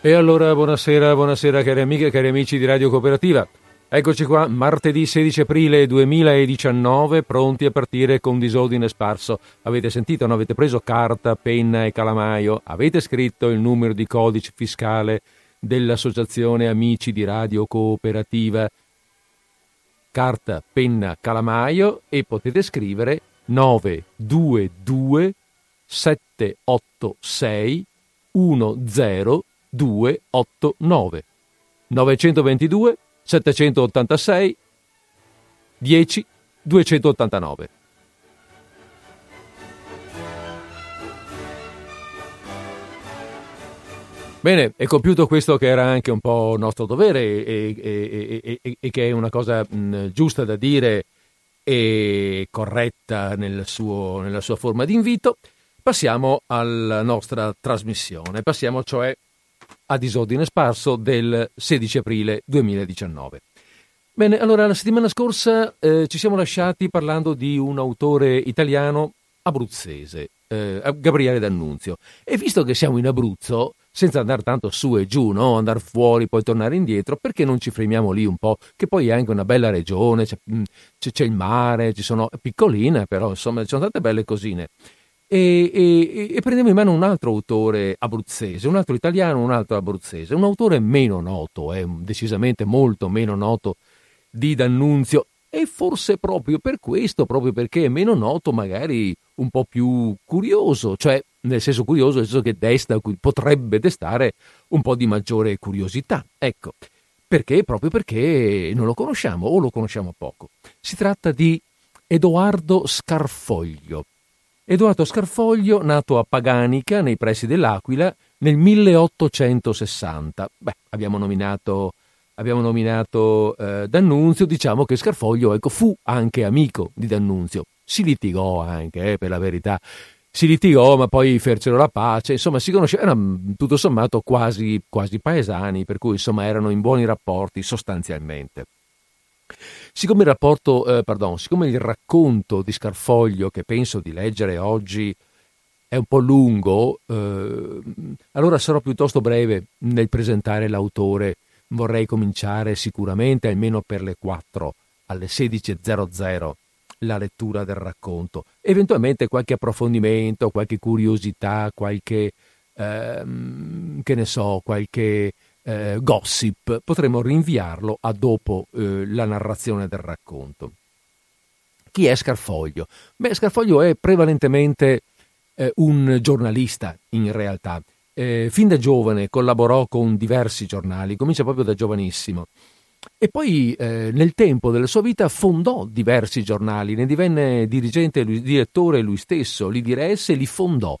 E allora buonasera, buonasera cari amiche e cari amici di Radio Cooperativa. Eccoci qua, martedì 16 aprile 2019, pronti a partire con disordine sparso. Avete sentito, no? Avete preso carta, penna e calamaio, avete scritto il numero di codice fiscale dell'Associazione Amici di Radio Cooperativa. Carta, penna, calamaio e potete scrivere 922 786 10289 922 786 10 289. Bene, è compiuto questo che era anche un po' nostro dovere e, e, e, e che è una cosa mh, giusta da dire e corretta nel suo, nella sua forma di invito, passiamo alla nostra trasmissione. Passiamo cioè a disordine sparso del 16 aprile 2019. Bene, allora la settimana scorsa eh, ci siamo lasciati parlando di un autore italiano abruzzese, eh, Gabriele D'Annunzio. E visto che siamo in Abruzzo, senza andare tanto su e giù, no? andare fuori, poi tornare indietro, perché non ci fermiamo lì un po'? Che poi è anche una bella regione, c'è, c'è, il mare, ci sono piccoline, però insomma ci sono tante belle cosine e, e, e, prendiamo in mano un altro autore abruzzese, un altro italiano, un altro abruzzese, un autore meno noto, eh, decisamente molto meno noto di D'Annunzio e forse proprio per questo, proprio perché è meno noto, magari un po' più curioso, cioè nel senso curioso, nel senso che desta, potrebbe destare un po' di maggiore curiosità. Ecco, perché? Proprio perché non lo conosciamo o lo conosciamo poco. Si tratta di Edoardo Scarfoglio. Edoardo Scarfoglio, nato a Paganica, nei pressi dell'Aquila, nel 1860. Beh, abbiamo nominato, abbiamo nominato eh, D'Annunzio, diciamo che Scarfoglio ecco, fu anche amico di D'Annunzio. Si litigò anche, eh, per la verità. Si litigò, ma poi fecero la pace, insomma, si conoscevano tutto sommato quasi, quasi paesani, per cui insomma erano in buoni rapporti sostanzialmente. Siccome il rapporto, eh, pardon, siccome il racconto di Scarfoglio che penso di leggere oggi è un po' lungo, eh, allora sarò piuttosto breve nel presentare l'autore. Vorrei cominciare sicuramente almeno per le 4 alle 16.00 la lettura del racconto. Eventualmente qualche approfondimento, qualche curiosità, qualche, ehm, che ne so, qualche eh, gossip, potremmo rinviarlo a dopo eh, la narrazione del racconto. Chi è Scarfoglio? Beh, Scarfoglio è prevalentemente eh, un giornalista in realtà. Eh, fin da giovane collaborò con diversi giornali, comincia proprio da giovanissimo. E poi eh, nel tempo della sua vita fondò diversi giornali, ne divenne dirigente, lui, direttore lui stesso, li diresse e li fondò.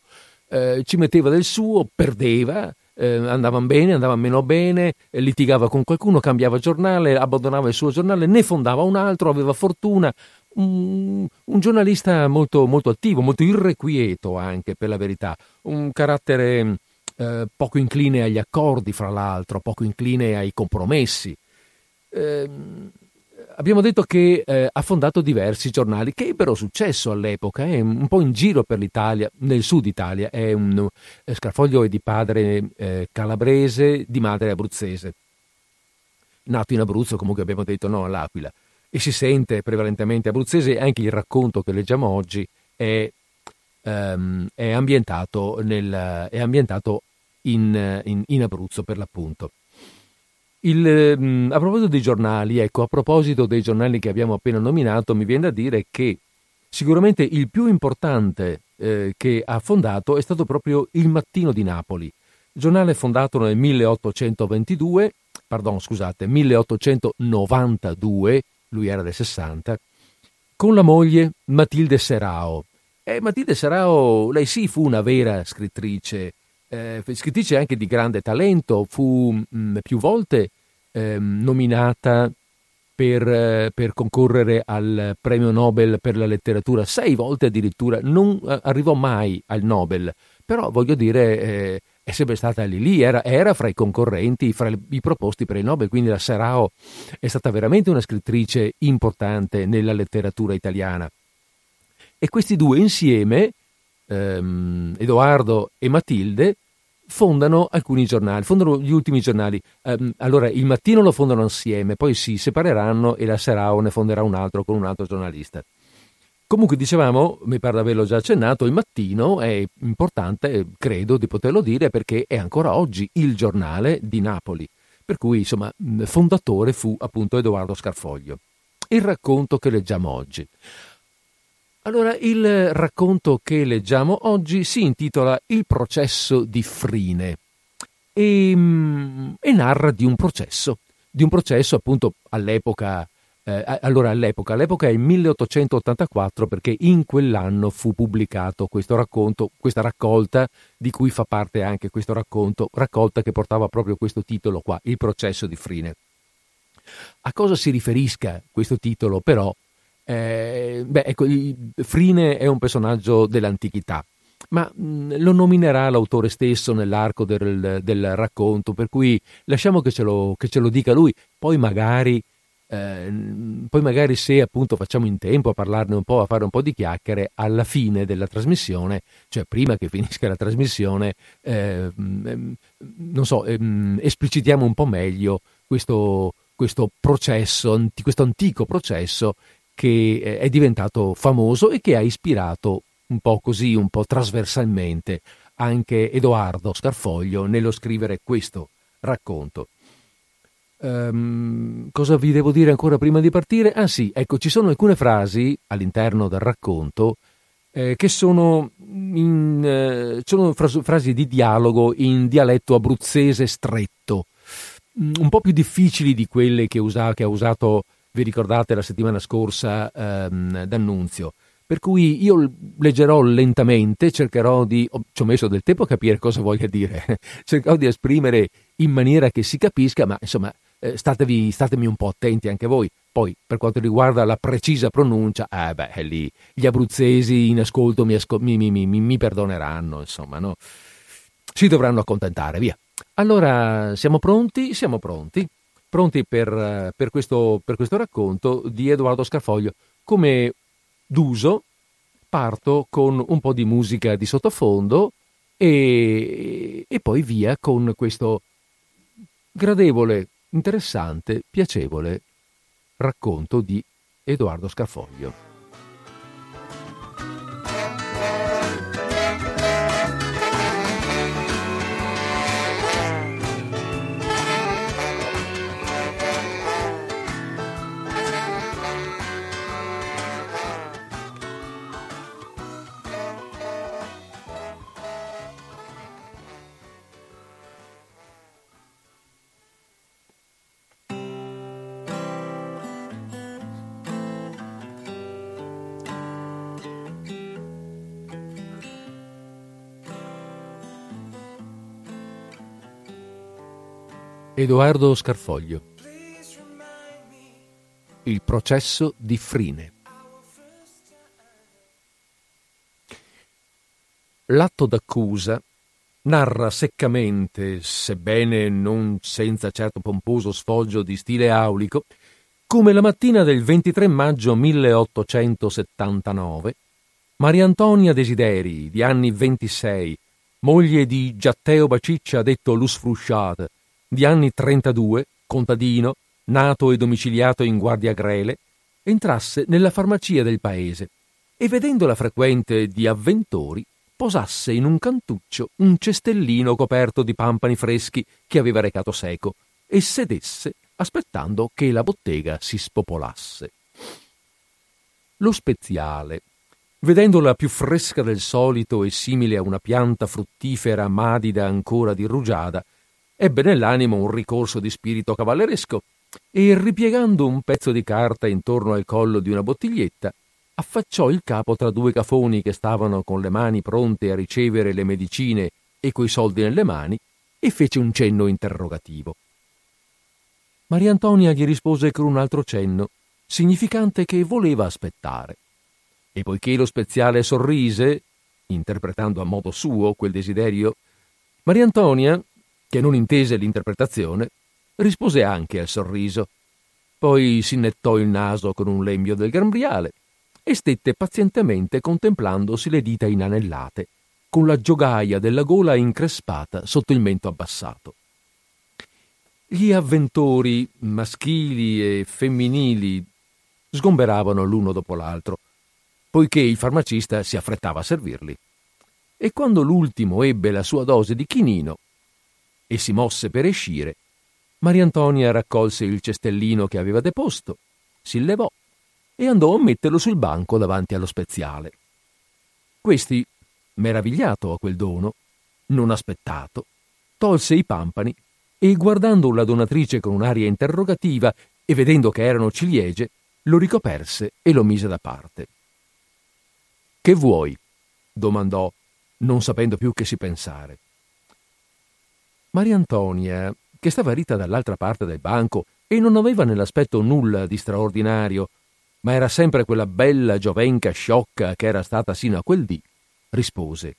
Eh, ci metteva del suo, perdeva, eh, andavano bene, andavano meno bene, eh, litigava con qualcuno, cambiava giornale, abbandonava il suo giornale, ne fondava un altro, aveva fortuna. Un, un giornalista molto, molto, attivo, molto irrequieto anche per la verità, un carattere eh, poco incline agli accordi, fra l'altro, poco incline ai compromessi. Eh, abbiamo detto che eh, ha fondato diversi giornali che ebbero successo all'epoca, è eh, un po' in giro per l'Italia, nel sud Italia. È un, eh, Scarfoglio è di padre eh, calabrese, di madre abruzzese. Nato in Abruzzo, comunque abbiamo detto no all'Aquila. E si sente prevalentemente abruzzese, anche il racconto che leggiamo oggi è, um, è ambientato, nel, è ambientato in, in, in Abruzzo per l'appunto. Il, mm, a proposito dei giornali, ecco, a proposito dei giornali che abbiamo appena nominato, mi viene da dire che sicuramente il più importante eh, che ha fondato è stato proprio Il Mattino di Napoli, giornale fondato nel 1822, pardon, scusate, 1892, lui era del 60, con la moglie Matilde Serao. E Matilde Serao, lei sì, fu una vera scrittrice eh, scrittrice anche di grande talento, fu mh, mm, più volte eh, nominata per, eh, per, concorrere al premio Nobel per la letteratura, sei volte addirittura, non eh, arrivò mai al Nobel, però voglio dire eh, è sempre stata lì lì, era, era, fra i concorrenti, fra i proposti per il Nobel, quindi la Serao è stata veramente una scrittrice importante nella letteratura italiana. E questi due insieme ehm, Edoardo e Matilde fondano alcuni giornali, fondano gli ultimi giornali. Um, allora, il mattino lo fondano insieme, poi si separeranno e la Serao ne fonderà un altro con un altro giornalista. Comunque dicevamo, mi pare di averlo già accennato, il mattino è importante, credo di poterlo dire, perché è ancora oggi il giornale di Napoli, per cui insomma fondatore fu appunto Edoardo Scarfoglio. Il racconto che leggiamo oggi. Allora, il racconto che leggiamo oggi si intitola Il processo di Frine e, mm, e narra di un processo, di un processo appunto all'epoca, eh, allora all'epoca, all'epoca è il 1884 perché in quell'anno fu pubblicato questo racconto, questa raccolta di cui fa parte anche questo racconto, raccolta che portava proprio questo titolo qua, Il processo di Frine. A cosa si riferisca questo titolo però eh, beh, ecco, Frine è un personaggio dell'antichità, ma mh, lo nominerà l'autore stesso nell'arco del, del racconto, per cui lasciamo che ce, lo, che ce lo dica lui, poi magari, eh, poi magari se appunto facciamo in tempo a parlarne un po', a fare un po' di chiacchiere, alla fine della trasmissione, cioè prima che finisca la trasmissione, eh, non so, ehm, esplicitiamo un po' meglio questo, questo processo, questo antico processo che eh, è diventato famoso e che ha ispirato un po' così, un po' trasversalmente anche Edoardo Scarfoglio nello scrivere questo racconto. Um, cosa vi devo dire ancora prima di partire? Ah sì, ecco, ci sono alcune frasi all'interno del racconto eh, che sono, in, eh, sono fras- frasi di dialogo in dialetto abruzzese stretto, un po' più difficili di quelle che, usa- che ha usato vi ricordate la settimana scorsa ehm, d'annunzio. Per cui io leggerò lentamente, cercherò di. Oh, ci ho messo del tempo a capire cosa voglia dire, cercherò di esprimere in maniera che si capisca, ma insomma, eh, statevi, statemi un po' attenti anche voi. Poi, per quanto riguarda la precisa pronuncia, eh beh, lì gli abruzzesi in ascolto mi, ascol- mi, mi, mi perdoneranno, insomma, no? Si dovranno accontentare, via. Allora, siamo pronti? Siamo pronti pronti per, per, questo, per questo racconto di Edoardo Scarfoglio. Come d'uso, parto con un po' di musica di sottofondo e, e poi via con questo gradevole, interessante, piacevole racconto di Edoardo Scarfoglio. Edoardo Scarfoglio. Il processo di Frine. L'atto d'accusa narra seccamente, sebbene non senza certo pomposo sfoggio di stile aulico, come la mattina del 23 maggio 1879 Maria Antonia Desideri, di anni 26, moglie di Giatteo Baciccia detto Lusfrusciata, di anni 32, contadino, nato e domiciliato in Guardia Grele, entrasse nella farmacia del paese e vedendola frequente di avventori, posasse in un cantuccio un cestellino coperto di pampani freschi che aveva recato seco e sedesse aspettando che la bottega si spopolasse. Lo speziale, vedendola più fresca del solito e simile a una pianta fruttifera madida ancora di rugiada, ebbe nell'animo un ricorso di spirito cavalleresco e, ripiegando un pezzo di carta intorno al collo di una bottiglietta, affacciò il capo tra due cafoni che stavano con le mani pronte a ricevere le medicine e coi soldi nelle mani e fece un cenno interrogativo. Maria Antonia gli rispose con un altro cenno, significante che voleva aspettare. E poiché lo speziale sorrise, interpretando a modo suo quel desiderio, Maria Antonia, che non intese l'interpretazione, rispose anche al sorriso. Poi si nettò il naso con un lembio del gambriale e stette pazientemente contemplandosi le dita inanellate, con la giogaia della gola increspata sotto il mento abbassato. Gli avventori, maschili e femminili, sgomberavano l'uno dopo l'altro, poiché il farmacista si affrettava a servirli. E quando l'ultimo ebbe la sua dose di chinino e si mosse per escire, Mariantonia raccolse il cestellino che aveva deposto, si levò e andò a metterlo sul banco davanti allo speziale. Questi, meravigliato a quel dono, non aspettato, tolse i pampani e guardando la donatrice con un'aria interrogativa e vedendo che erano ciliegie, lo ricoperse e lo mise da parte. Che vuoi? domandò, non sapendo più che si pensare. Maria Antonia, che stava rita dall'altra parte del banco e non aveva nell'aspetto nulla di straordinario, ma era sempre quella bella giovenca sciocca che era stata sino a quel dì, rispose.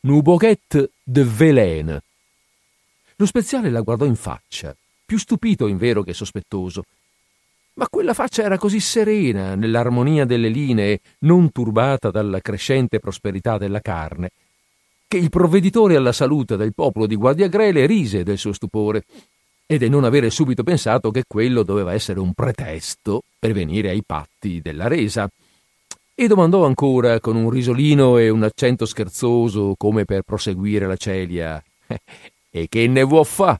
Nuboquet de Velene. Lo speziale la guardò in faccia, più stupito invero che sospettoso. Ma quella faccia era così serena, nell'armonia delle linee, non turbata dalla crescente prosperità della carne, che il provveditore alla salute del popolo di Guardiagrele rise del suo stupore e del non avere subito pensato che quello doveva essere un pretesto per venire ai patti della resa. E domandò ancora con un risolino e un accento scherzoso come per proseguire la celia e che ne vuol fa?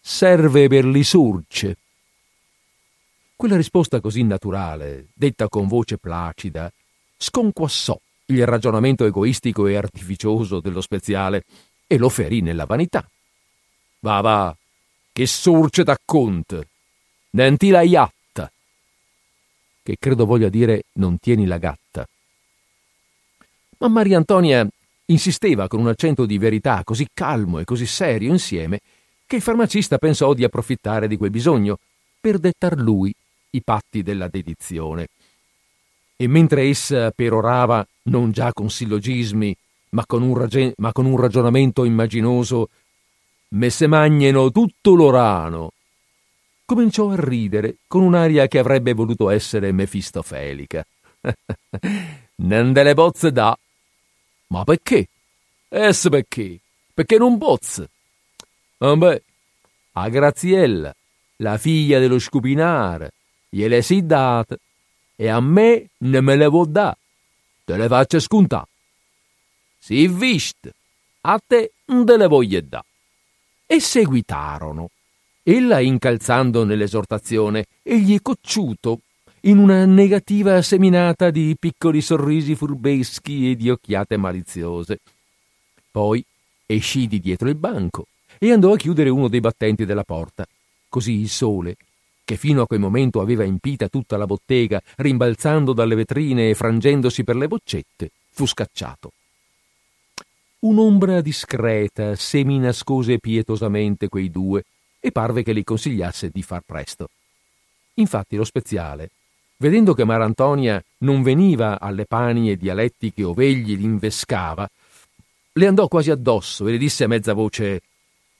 Serve per li surce. Quella risposta così naturale, detta con voce placida, sconquassò il ragionamento egoistico e artificioso dello speziale e lo ferì nella vanità. Va, va, che surce da conte, nenti la iatta, che credo voglia dire non tieni la gatta. Ma Maria Antonia insisteva con un accento di verità così calmo e così serio insieme che il farmacista pensò di approfittare di quel bisogno per dettar lui i patti della dedizione. E mentre essa perorava non già con sillogismi, ma con un, rage- ma con un ragionamento immaginoso, me se magneno tutto l'orano, cominciò a ridere con un'aria che avrebbe voluto essere mefistofelica. non delle bozze da, ma perché? Esse perché? Perché non pozze? Ah beh, a Graziella, la figlia dello scupinare, gliele si date e a me ne me le vuol da. Te le faccio scontà. Si viste, a te non te le voglio da. E seguitarono. Ella incalzando nell'esortazione, egli cocciuto in una negativa seminata di piccoli sorrisi furbeschi e di occhiate maliziose. Poi escì di dietro il banco e andò a chiudere uno dei battenti della porta. Così il sole, che fino a quel momento aveva impita tutta la bottega, rimbalzando dalle vetrine e frangendosi per le boccette, fu scacciato. Un'ombra discreta seminascose pietosamente quei due e parve che li consigliasse di far presto. Infatti lo speziale, vedendo che Marantonia non veniva alle panie dialettiche ov'egli l'invescava, le andò quasi addosso e le disse a mezza voce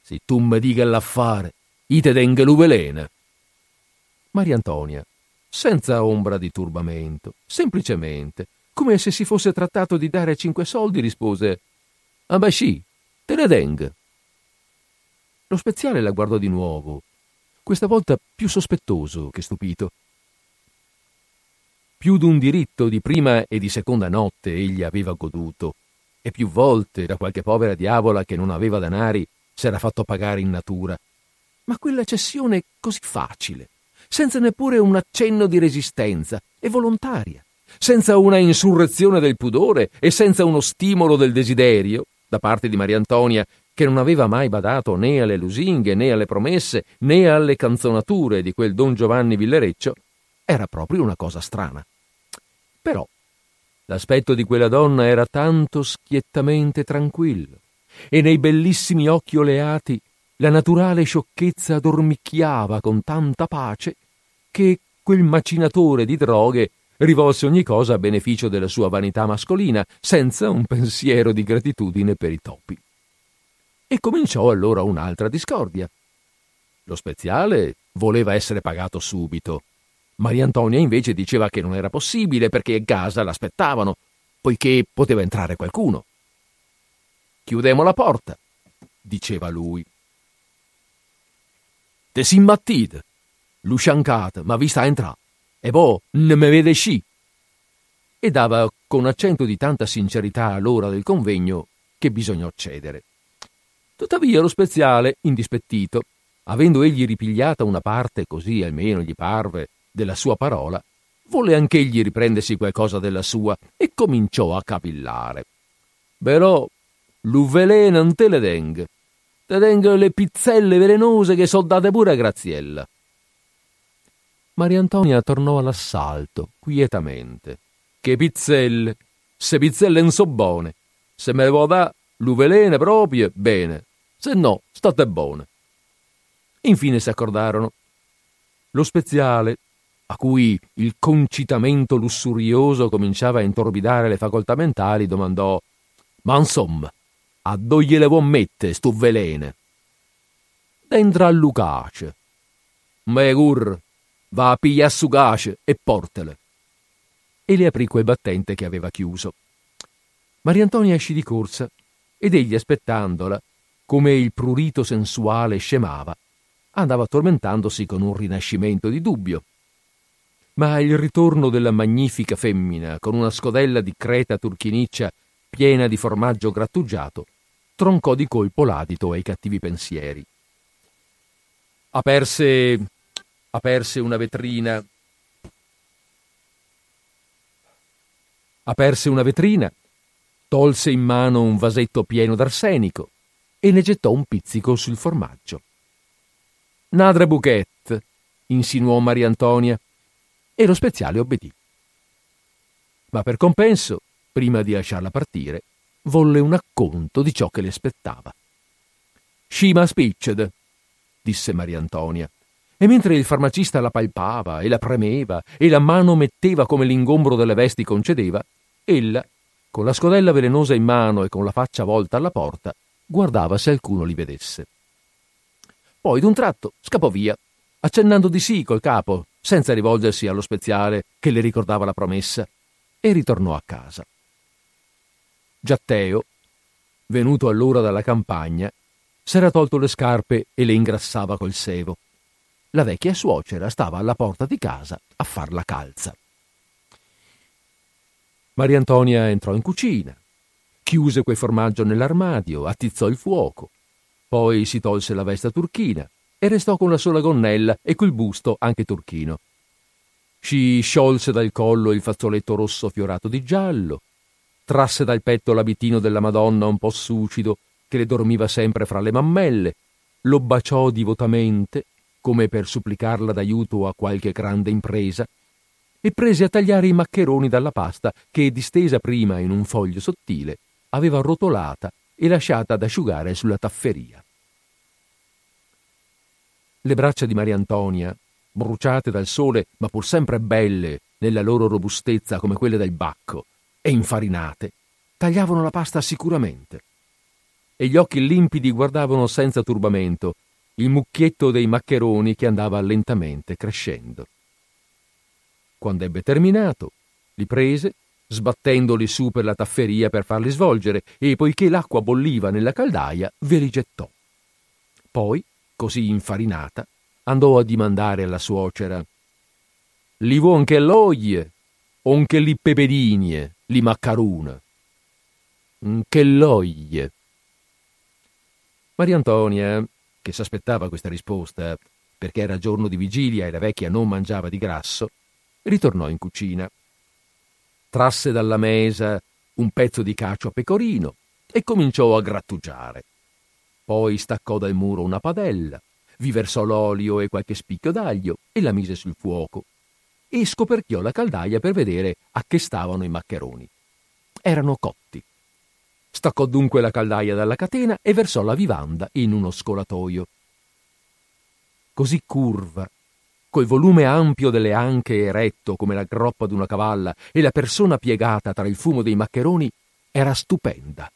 «Se tu mi dica l'affare, ite dengue l'uvelena». Maria Antonia, senza ombra di turbamento, semplicemente, come se si fosse trattato di dare cinque soldi, rispose «Ah beh sì, te ne deng». Lo speziale la guardò di nuovo, questa volta più sospettoso che stupito più d'un diritto di prima e di seconda notte egli aveva goduto, e più volte da qualche povera diavola che non aveva danari s'era fatto pagare in natura. Ma quella cessione così facile, senza neppure un accenno di resistenza, e volontaria, senza una insurrezione del pudore e senza uno stimolo del desiderio, da parte di Maria Antonia, che non aveva mai badato né alle lusinghe, né alle promesse, né alle canzonature di quel don Giovanni Villereccio, era proprio una cosa strana. Però l'aspetto di quella donna era tanto schiettamente tranquillo e nei bellissimi occhi oleati la naturale sciocchezza dormicchiava con tanta pace che quel macinatore di droghe rivolse ogni cosa a beneficio della sua vanità mascolina, senza un pensiero di gratitudine per i topi. E cominciò allora un'altra discordia. Lo speziale voleva essere pagato subito, Maria Antonia invece diceva che non era possibile perché a casa l'aspettavano poiché poteva entrare qualcuno. Chiudemo la porta, diceva lui. Te si immattite, l'usciancate, ma vista entrare, e poi ne me vede sci. E dava con accento di tanta sincerità all'ora del convegno che bisognò cedere. Tuttavia lo speziale, indispettito, avendo egli ripigliata una parte, così almeno gli parve, della sua parola, volle anch'egli riprendersi qualcosa della sua e cominciò a capillare. Però l'uvvelè non te le deng, te deng le pizzelle velenose che so date pure a Graziella. Maria Antonia tornò all'assalto, quietamente. Che pizzelle! Se pizzelle non so buone. Se me le vuoi dare, l'uvelene proprio, bene. Se no, state buone. Infine si accordarono. Lo speziale, a cui il concitamento lussurioso cominciava a intorbidare le facoltà mentali, domandò: Ma insomma, a dove gliele vuoi mettere stu velene? Dentro a Lucace. Megur, va a pigliare su cace e portele. E le aprì quel battente che aveva chiuso. Mariantonia escì di corsa ed egli aspettandola, come il prurito sensuale scemava, andava tormentandosi con un rinascimento di dubbio. Ma il ritorno della magnifica femmina, con una scodella di creta turchiniccia piena di formaggio grattugiato, troncò di colpo l'adito ai cattivi pensieri. Aperse, aperse una vetrina. Aperse una vetrina, tolse in mano un vasetto pieno d'arsenico e ne gettò un pizzico sul formaggio. Nadre Bouquet, insinuò Mariantonia, e lo speziale obbedì. Ma per compenso, prima di lasciarla partire, volle un acconto di ciò che le aspettava. Scima spicced, disse Mariantonia, e mentre il farmacista la palpava e la premeva e la mano metteva come l'ingombro delle vesti concedeva, ella, con la scodella velenosa in mano e con la faccia volta alla porta, guardava se alcuno li vedesse. Poi d'un tratto scappò via, accennando di sì col capo, senza rivolgersi allo speziale che le ricordava la promessa, e ritornò a casa. Giatteo, venuto allora dalla campagna, s'era tolto le scarpe e le ingrassava col sevo. La vecchia suocera stava alla porta di casa a far la calza. Maria Antonia entrò in cucina, chiuse quel formaggio nell'armadio, attizzò il fuoco, poi si tolse la veste turchina e restò con la sola gonnella e quel busto anche turchino. Si sciolse dal collo il fazzoletto rosso fiorato di giallo, trasse dal petto l'abitino della Madonna un po' sucido che le dormiva sempre fra le mammelle, lo baciò divotamente, come per supplicarla d'aiuto a qualche grande impresa, e prese a tagliare i maccheroni dalla pasta che, distesa prima in un foglio sottile, aveva rotolata e lasciata ad asciugare sulla tafferia. Le braccia di Maria Antonia, bruciate dal sole ma pur sempre belle nella loro robustezza come quelle del bacco, e infarinate, tagliavano la pasta sicuramente. E gli occhi limpidi guardavano senza turbamento il mucchietto dei maccheroni che andava lentamente crescendo. Quando ebbe terminato, li prese sbattendoli su per la tafferia per farli svolgere, e poiché l'acqua bolliva nella caldaia, ve li gettò. Poi, così infarinata, andò a dimandare alla suocera li vuon che l'oglie, o che li pepedinie, li maccaruna. Che l'oglie. Maria Antonia, che s'aspettava questa risposta, perché era giorno di vigilia e la vecchia non mangiava di grasso, ritornò in cucina trasse dalla mesa un pezzo di cacio a pecorino e cominciò a grattugiare. Poi staccò dal muro una padella, vi versò l'olio e qualche spicchio d'aglio e la mise sul fuoco e scoperchiò la caldaia per vedere a che stavano i maccheroni. Erano cotti. Staccò dunque la caldaia dalla catena e versò la vivanda in uno scolatoio. Così curva col volume ampio delle anche eretto come la groppa d'una cavalla e la persona piegata tra il fumo dei maccheroni, era stupenda.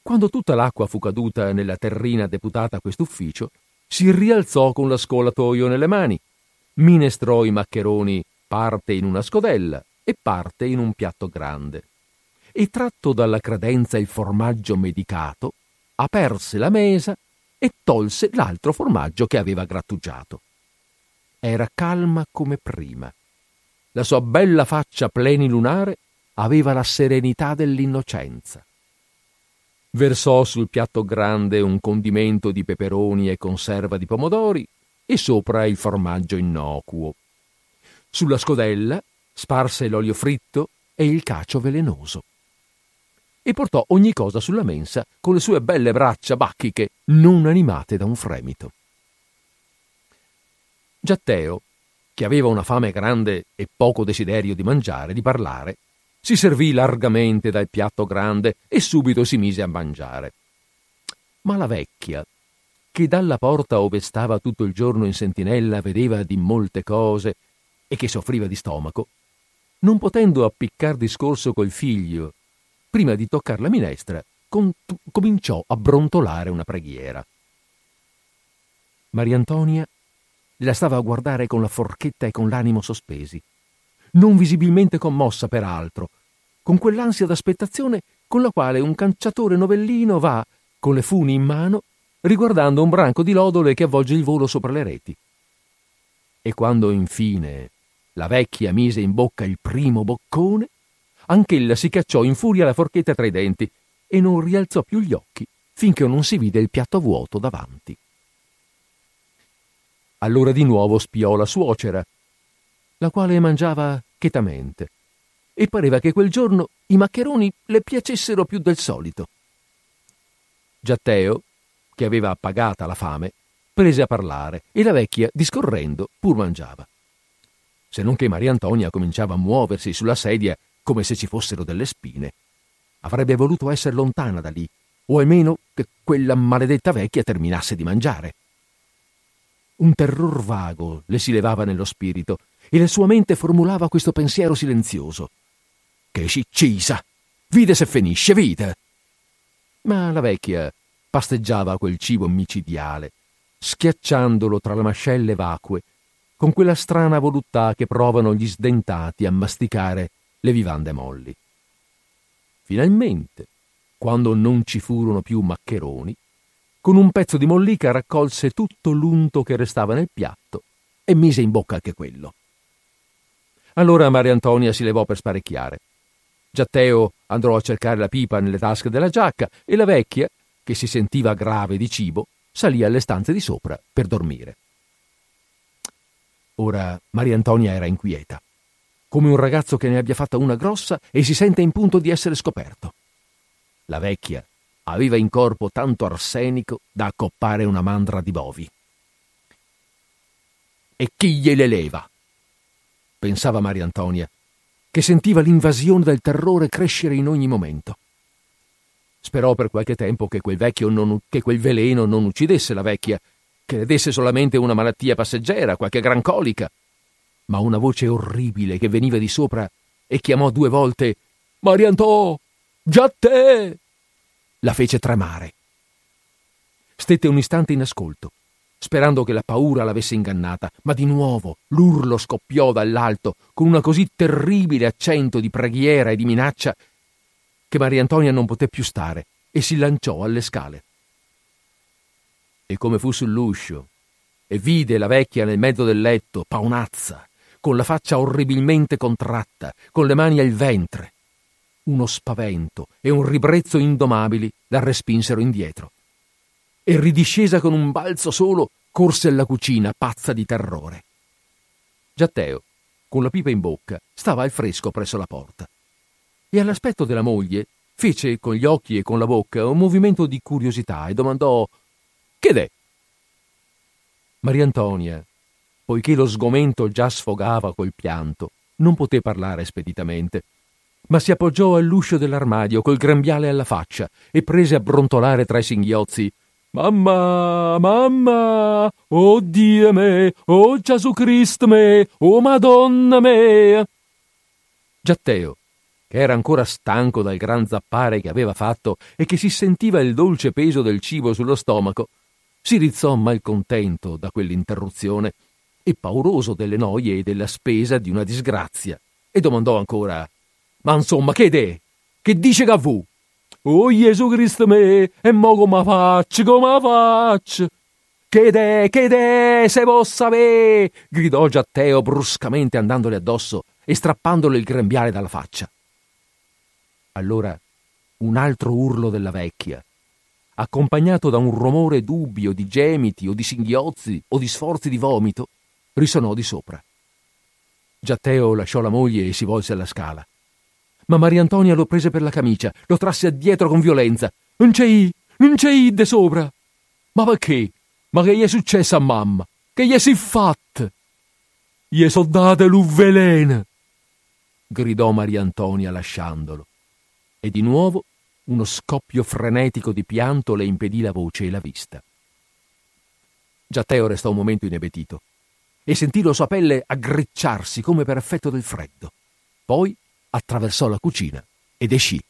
Quando tutta l'acqua fu caduta nella terrina deputata a quest'ufficio, si rialzò con la scolatoio nelle mani, minestrò i maccheroni parte in una scodella e parte in un piatto grande. E tratto dalla credenza il formaggio medicato, aperse la mesa e tolse l'altro formaggio che aveva grattugiato. Era calma come prima. La sua bella faccia plenilunare aveva la serenità dell'innocenza. Versò sul piatto grande un condimento di peperoni e conserva di pomodori e sopra il formaggio innocuo. Sulla scodella sparse l'olio fritto e il cacio velenoso. E portò ogni cosa sulla mensa con le sue belle braccia bacchiche non animate da un fremito. Giatteo, che aveva una fame grande e poco desiderio di mangiare, di parlare, si servì largamente dal piatto grande e subito si mise a mangiare. Ma la vecchia, che dalla porta ove stava tutto il giorno in sentinella vedeva di molte cose e che soffriva di stomaco, non potendo appiccar discorso col figlio, prima di toccar la minestra, con- cominciò a brontolare una preghiera. Mariantonia la stava a guardare con la forchetta e con l'animo sospesi non visibilmente commossa peraltro, con quell'ansia d'aspettazione con la quale un canciatore novellino va, con le funi in mano, riguardando un branco di lodole che avvolge il volo sopra le reti. E quando infine la vecchia mise in bocca il primo boccone, anch'ella si cacciò in furia la forchetta tra i denti e non rialzò più gli occhi finché non si vide il piatto vuoto davanti. Allora di nuovo spiò la suocera, la quale mangiava chetamente, e pareva che quel giorno i maccheroni le piacessero più del solito. Giatteo, che aveva appagata la fame, prese a parlare e la vecchia, discorrendo, pur mangiava. Se non che Maria Antonia cominciava a muoversi sulla sedia come se ci fossero delle spine. Avrebbe voluto essere lontana da lì, o almeno che quella maledetta vecchia terminasse di mangiare. Un terror vago le si levava nello spirito e la sua mente formulava questo pensiero silenzioso. Che ciccisa! Vide se finisce, vide! Ma la vecchia pasteggiava quel cibo micidiale, schiacciandolo tra le mascelle vacue, con quella strana voluttà che provano gli sdentati a masticare le vivande molli. Finalmente, quando non ci furono più maccheroni, con un pezzo di mollica raccolse tutto l'unto che restava nel piatto e mise in bocca anche quello. Allora Maria Antonia si levò per sparecchiare. Giatteo andò a cercare la pipa nelle tasche della giacca e la vecchia, che si sentiva grave di cibo, salì alle stanze di sopra per dormire. Ora Maria Antonia era inquieta, come un ragazzo che ne abbia fatta una grossa e si sente in punto di essere scoperto. La vecchia aveva in corpo tanto arsenico da accoppare una mandra di bovi. E chi gliele leva? pensava Maria Antonia, che sentiva l'invasione del terrore crescere in ogni momento. Sperò per qualche tempo che quel, non, che quel veleno non uccidesse la vecchia, che le desse solamente una malattia passeggera, qualche gran colica. Ma una voce orribile che veniva di sopra e chiamò due volte Mariantò, già te! La fece tremare. Stette un istante in ascolto sperando che la paura l'avesse ingannata, ma di nuovo l'urlo scoppiò dall'alto con una così terribile accento di preghiera e di minaccia che Maria Antonia non poté più stare e si lanciò alle scale. E come fu sull'uscio e vide la vecchia nel mezzo del letto, paonazza, con la faccia orribilmente contratta, con le mani al ventre, uno spavento e un ribrezzo indomabili la respinsero indietro e ridiscesa con un balzo solo, corse alla cucina, pazza di terrore. Giatteo, con la pipa in bocca, stava al fresco presso la porta. E all'aspetto della moglie fece con gli occhi e con la bocca un movimento di curiosità e domandò Che d'è? Maria Antonia, poiché lo sgomento già sfogava col pianto, non poté parlare speditamente, ma si appoggiò all'uscio dell'armadio col grembiale alla faccia e prese a brontolare tra i singhiozzi Mamma, mamma, oh Dio me, oh Gesù Cristo me, oh Madonna me. Giatteo, che era ancora stanco dal gran zappare che aveva fatto e che si sentiva il dolce peso del cibo sullo stomaco, si rizzò malcontento da quell'interruzione e pauroso delle noie e della spesa di una disgrazia, e domandò ancora: Ma insomma, che de? che dice che fu? Oh Gesù Cristo me, e mo come faccio, come faccio? Che de, che de, se possa sapere! gridò Giatteo bruscamente andandole addosso e strappandole il grembiale dalla faccia. Allora un altro urlo della vecchia, accompagnato da un rumore dubbio di gemiti o di singhiozzi o di sforzi di vomito, risonò di sopra. Giatteo lasciò la moglie e si volse alla scala. Ma Mariantonia lo prese per la camicia, lo trasse addietro con violenza. Non c'è i, non c'è i de sopra. Ma perché? Ma che gli è successo a mamma? Che gli si fatta? Gli so date l'uvvelena! gridò Mariantonia lasciandolo. E di nuovo uno scoppio frenetico di pianto le impedì la voce e la vista. Giatteo restò un momento inebetito e sentì la sua pelle aggricciarsi come per effetto del freddo. Poi attraversò la cucina ed escì.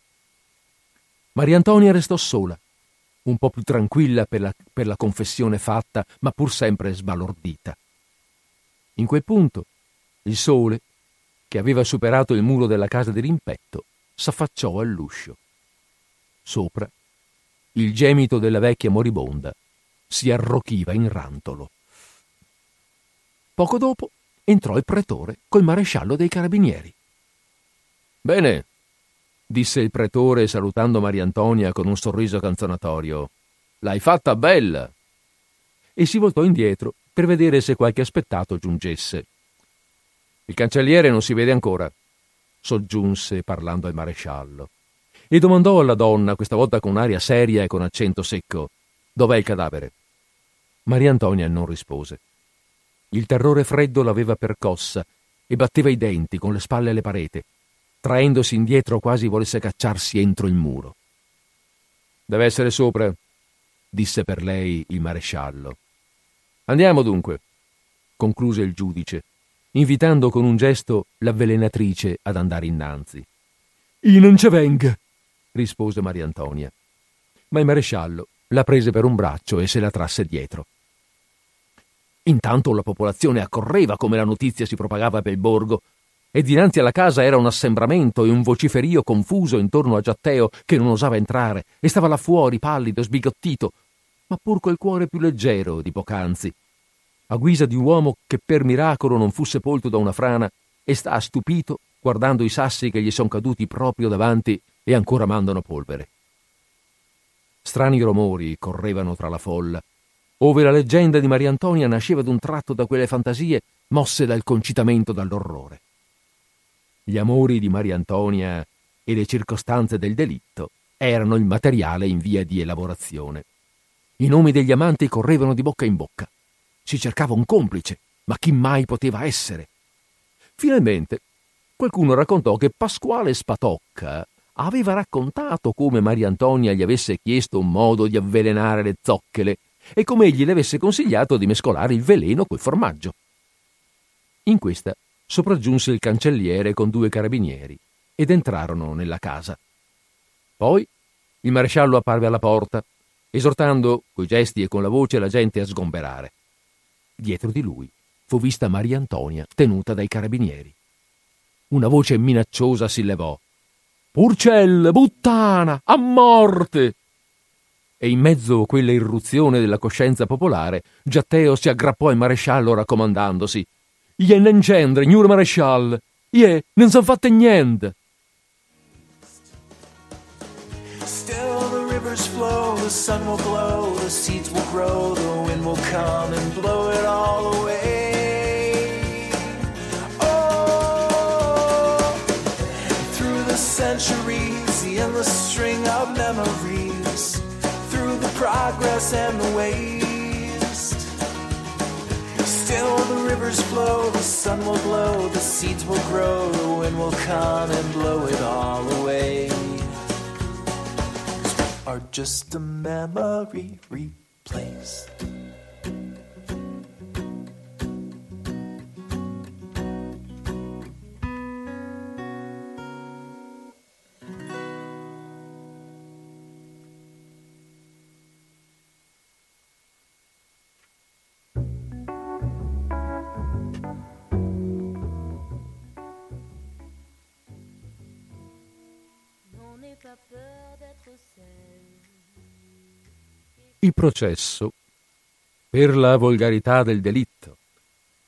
Mariantonia restò sola, un po' più tranquilla per la, per la confessione fatta, ma pur sempre sbalordita. In quel punto il sole, che aveva superato il muro della casa di rimpetto, s'affacciò all'uscio. Sopra, il gemito della vecchia moribonda si arrochiva in rantolo. Poco dopo entrò il pretore col maresciallo dei carabinieri. Bene, disse il pretore salutando Mariantonia con un sorriso canzonatorio. L'hai fatta bella! E si voltò indietro per vedere se qualche aspettato giungesse. Il cancelliere non si vede ancora, soggiunse parlando al maresciallo, e domandò alla donna, questa volta con aria seria e con accento secco, dov'è il cadavere? Maria Antonia non rispose. Il terrore freddo l'aveva percossa e batteva i denti con le spalle alle parete, traendosi indietro quasi volesse cacciarsi entro il muro. Deve essere sopra, disse per lei il maresciallo. Andiamo dunque, concluse il giudice, invitando con un gesto l'avvelenatrice ad andare innanzi. I non ce venga, rispose Mariantonia. Ma il maresciallo la prese per un braccio e se la trasse dietro. Intanto la popolazione accorreva come la notizia si propagava per il borgo, e dinanzi alla casa era un assembramento e un vociferio confuso intorno a Giatteo che non osava entrare e stava là fuori pallido, sbigottito, ma pur col cuore più leggero di poc'anzi, a guisa di uomo che per miracolo non fu sepolto da una frana e sta stupito guardando i sassi che gli sono caduti proprio davanti e ancora mandano polvere. Strani rumori correvano tra la folla, ove la leggenda di Mariantonia nasceva d'un tratto da quelle fantasie mosse dal concitamento dall'orrore. Gli amori di Mariantonia e le circostanze del delitto erano il materiale in via di elaborazione. I nomi degli amanti correvano di bocca in bocca. Si cercava un complice, ma chi mai poteva essere? Finalmente qualcuno raccontò che Pasquale Spatocca aveva raccontato come Maria Antonia gli avesse chiesto un modo di avvelenare le zocchele e come egli le avesse consigliato di mescolare il veleno col formaggio. In questa sopraggiunse il cancelliere con due carabinieri ed entrarono nella casa. Poi il maresciallo apparve alla porta, esortando coi gesti e con la voce la gente a sgomberare. Dietro di lui fu vista Maria Antonia tenuta dai carabinieri. Una voce minacciosa si levò. Purcelle, puttana, a morte! E in mezzo a quella irruzione della coscienza popolare, Giatteo si aggrappò al maresciallo raccomandandosi. Ie non c'entra, gnur maresciallo. Ie, non son fatte niente. Still the rivers flow, the sun will glow, the seeds will grow, the wind will come and blow it all away. Oh, centuries, the endless string of memories, progress and the waste. Still the rivers flow, the sun will glow, the seeds will grow, the wind will come and blow it all away. Are just a memory replaced. Il processo, per la volgarità del delitto,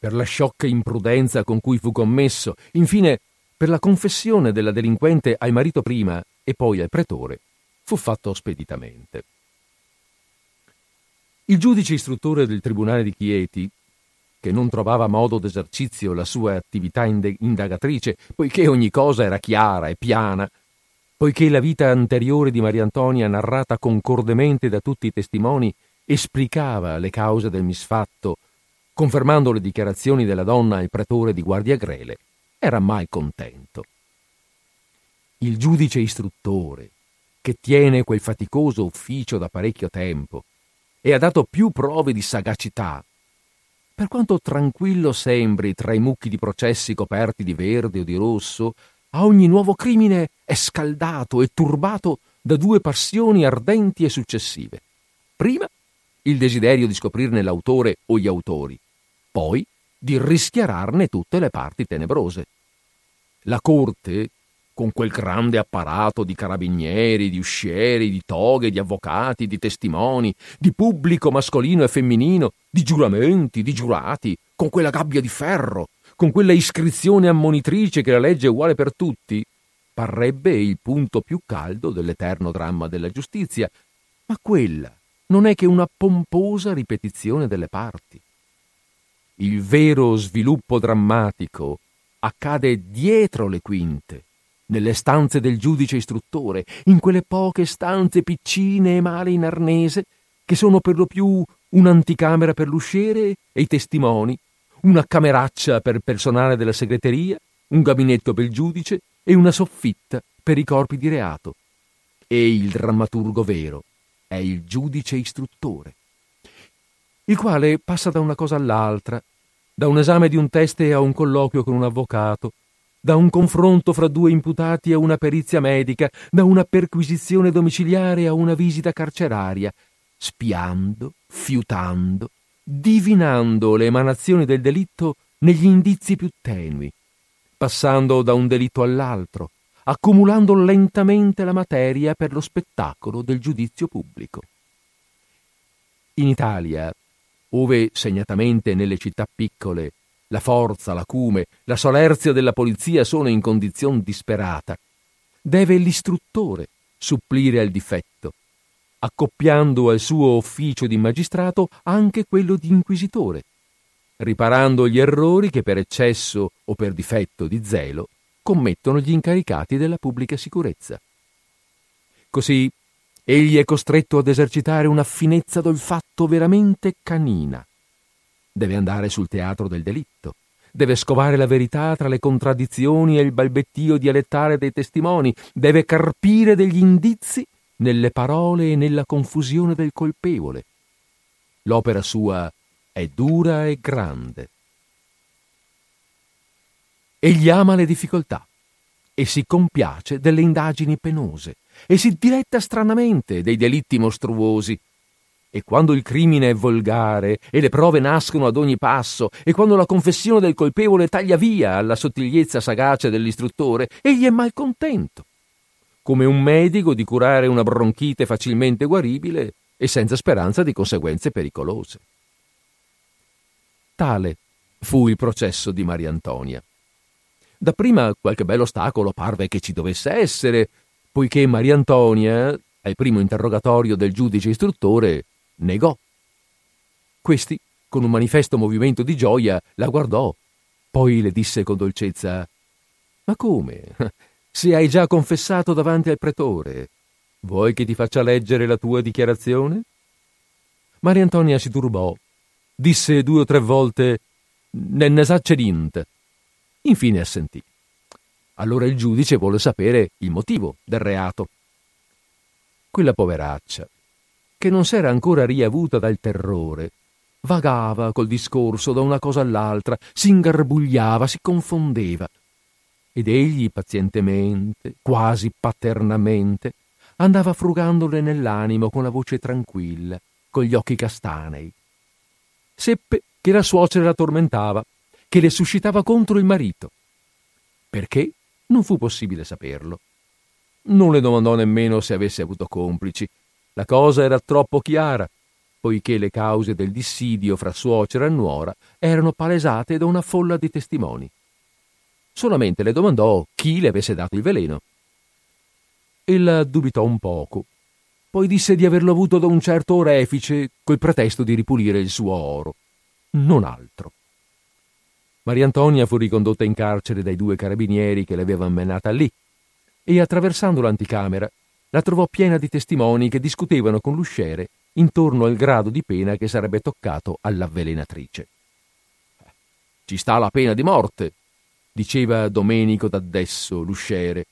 per la sciocca imprudenza con cui fu commesso, infine per la confessione della delinquente al marito prima e poi al pretore, fu fatto speditamente. Il giudice istruttore del tribunale di Chieti, che non trovava modo d'esercizio la sua attività indagatrice, poiché ogni cosa era chiara e piana, poiché la vita anteriore di Maria Antonia, narrata concordemente da tutti i testimoni, esplicava le cause del misfatto, confermando le dichiarazioni della donna al pretore di Guardia Grele, era mai contento. Il giudice istruttore, che tiene quel faticoso ufficio da parecchio tempo e ha dato più prove di sagacità, per quanto tranquillo sembri tra i mucchi di processi coperti di verde o di rosso, a ogni nuovo crimine è scaldato e turbato da due passioni ardenti e successive. Prima, il desiderio di scoprirne l'autore o gli autori, poi di rischiararne tutte le parti tenebrose. La corte, con quel grande apparato di carabinieri, di uscieri, di toghe, di avvocati, di testimoni, di pubblico mascolino e femminino, di giuramenti, di giurati, con quella gabbia di ferro, con quella iscrizione ammonitrice che la legge è uguale per tutti, parrebbe il punto più caldo dell'eterno dramma della giustizia, ma quella non è che una pomposa ripetizione delle parti. Il vero sviluppo drammatico accade dietro le quinte, nelle stanze del giudice istruttore, in quelle poche stanze piccine e male in arnese, che sono per lo più un'anticamera per l'usciere e i testimoni, una cameraccia per personale della segreteria, un gabinetto per il giudice e una soffitta per i corpi di reato. E il drammaturgo vero è il giudice istruttore, il quale passa da una cosa all'altra, da un esame di un teste a un colloquio con un avvocato, da un confronto fra due imputati a una perizia medica, da una perquisizione domiciliare a una visita carceraria, spiando, fiutando, divinando le emanazioni del delitto negli indizi più tenui, passando da un delitto all'altro, accumulando lentamente la materia per lo spettacolo del giudizio pubblico. In Italia, ove segnatamente nelle città piccole la forza, l'acume, la solerzia della polizia sono in condizione disperata, deve l'istruttore supplire al difetto, accoppiando al suo ufficio di magistrato anche quello di inquisitore, riparando gli errori che per eccesso o per difetto di zelo commettono gli incaricati della pubblica sicurezza. Così egli è costretto ad esercitare una finezza d'olfatto veramente canina. Deve andare sul teatro del delitto, deve scovare la verità tra le contraddizioni e il balbettio dialettare dei testimoni, deve carpire degli indizi nelle parole e nella confusione del colpevole. L'opera sua è dura e grande. Egli ama le difficoltà e si compiace delle indagini penose e si diletta stranamente dei delitti mostruosi. E quando il crimine è volgare e le prove nascono ad ogni passo, e quando la confessione del colpevole taglia via alla sottigliezza sagace dell'istruttore, egli è malcontento come un medico di curare una bronchite facilmente guaribile e senza speranza di conseguenze pericolose. Tale fu il processo di Maria Antonia. Dapprima qualche bel ostacolo parve che ci dovesse essere, poiché Maria Antonia, al primo interrogatorio del giudice istruttore, negò. Questi, con un manifesto movimento di gioia, la guardò, poi le disse con dolcezza Ma come? Se hai già confessato davanti al pretore. Vuoi che ti faccia leggere la tua dichiarazione? Maria Antonia si turbò, disse due o tre volte «Ne sacce dint». Infine assentì. Allora il giudice volle sapere il motivo del reato. Quella poveraccia, che non s'era ancora riavuta dal terrore, vagava col discorso da una cosa all'altra, si ingarbugliava, si confondeva ed egli pazientemente, quasi paternamente, andava frugandole nell'animo con la voce tranquilla, con gli occhi castanei. Seppe che la suocera la tormentava, che le suscitava contro il marito. Perché? Non fu possibile saperlo. non le domandò nemmeno se avesse avuto complici. La cosa era troppo chiara, poiché le cause del dissidio fra suocera e nuora erano palesate da una folla di testimoni. Solamente le domandò chi le avesse dato il veleno. Ella dubitò un poco, poi disse di averlo avuto da un certo orefice col pretesto di ripulire il suo oro. Non altro. Maria Antonia fu ricondotta in carcere dai due carabinieri che l'avevano menata lì e attraversando l'anticamera la trovò piena di testimoni che discutevano con l'usciere intorno al grado di pena che sarebbe toccato all'avvelenatrice. Ci sta la pena di morte, diceva Domenico d'Addesso, l'usciere,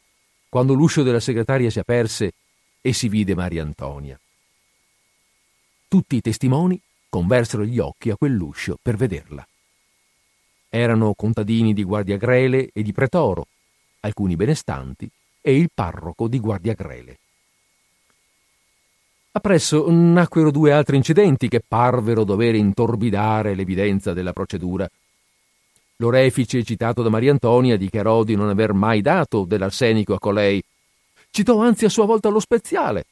quando l'uscio della segretaria si aperse e si vide Maria Antonia. Tutti i testimoni conversero gli occhi a quell'uscio per vederla. Erano contadini di Guardia Grele e di Pretoro, alcuni benestanti e il parroco di Guardia Grele. Appresso nacquero due altri incidenti che parvero dover intorbidare l'evidenza della procedura. L'orefice citato da Maria Antonia dichiarò di non aver mai dato dell'arsenico a colei Citò anzi a sua volta lo speziale,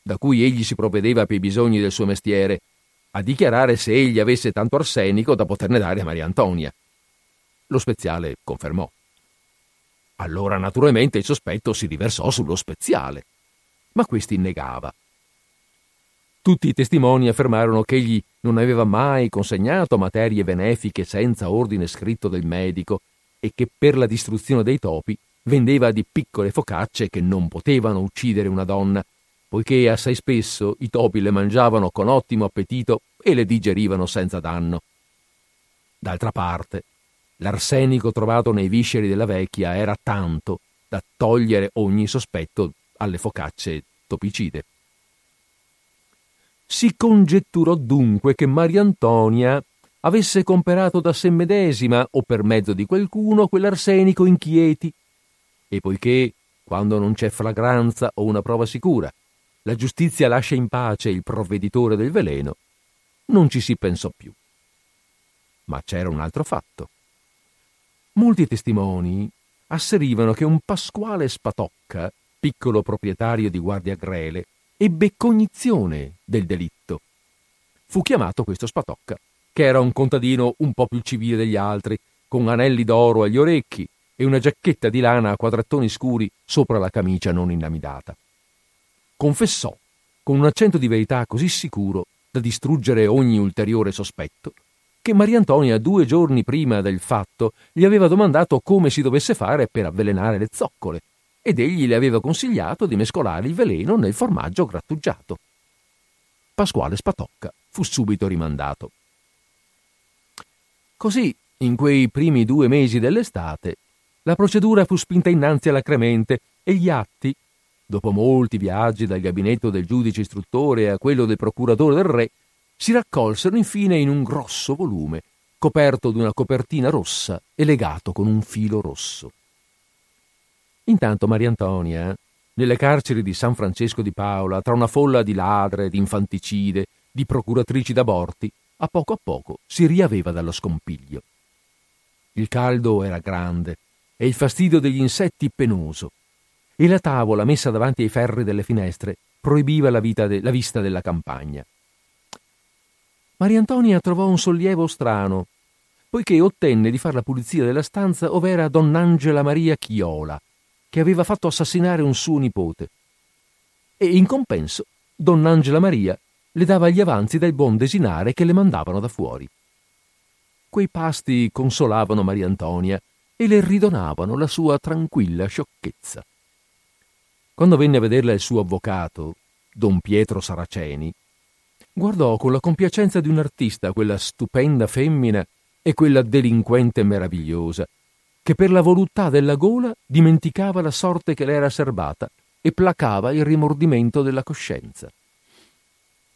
da cui egli si provvedeva per i bisogni del suo mestiere, a dichiarare se egli avesse tanto arsenico da poterne dare a Maria Antonia. Lo speziale confermò. Allora naturalmente il sospetto si riversò sullo speziale, ma questi negava. Tutti i testimoni affermarono che egli non aveva mai consegnato materie benefiche senza ordine scritto del medico e che per la distruzione dei topi vendeva di piccole focacce che non potevano uccidere una donna, poiché assai spesso i topi le mangiavano con ottimo appetito e le digerivano senza danno. D'altra parte, l'arsenico trovato nei visceri della vecchia era tanto da togliere ogni sospetto alle focacce topicide. Si congetturò dunque che Maria Antonia avesse comperato da sé medesima o per mezzo di qualcuno quell'arsenico in e poiché, quando non c'è flagranza o una prova sicura, la giustizia lascia in pace il provveditore del veleno, non ci si pensò più. Ma c'era un altro fatto. Molti testimoni asserivano che un Pasquale Spatocca, piccolo proprietario di Guardia Grele, ebbe cognizione del delitto. Fu chiamato questo Spatocca, che era un contadino un po' più civile degli altri, con anelli d'oro agli orecchi, e una giacchetta di lana a quadrattoni scuri sopra la camicia non inamidata. Confessò, con un accento di verità così sicuro da distruggere ogni ulteriore sospetto, che Maria Antonia due giorni prima del fatto gli aveva domandato come si dovesse fare per avvelenare le zoccole ed egli le aveva consigliato di mescolare il veleno nel formaggio grattugiato. Pasquale Spatocca fu subito rimandato. Così, in quei primi due mesi dell'estate, la procedura fu spinta innanzi alla Cremente e gli atti, dopo molti viaggi dal gabinetto del giudice istruttore a quello del procuratore del re, si raccolsero infine in un grosso volume, coperto d'una copertina rossa e legato con un filo rosso. Intanto Maria Antonia, nelle carceri di San Francesco di Paola, tra una folla di ladre, di infanticide, di procuratrici d'aborti, a poco a poco si riaveva dallo scompiglio. Il caldo era grande e il fastidio degli insetti penoso, e la tavola messa davanti ai ferri delle finestre proibiva la, de- la vista della campagna. Maria Antonia trovò un sollievo strano, poiché ottenne di far la pulizia della stanza ove era donn'Angela Maria Chiola, che aveva fatto assassinare un suo nipote. E in compenso, donn'Angela Maria le dava gli avanzi del buon desinare che le mandavano da fuori. Quei pasti consolavano Maria Antonia e le ridonavano la sua tranquilla sciocchezza. Quando venne a vederla il suo avvocato, don Pietro Saraceni, guardò con la compiacenza di un artista quella stupenda femmina e quella delinquente meravigliosa, che per la voluttà della gola dimenticava la sorte che le era serbata e placava il rimordimento della coscienza.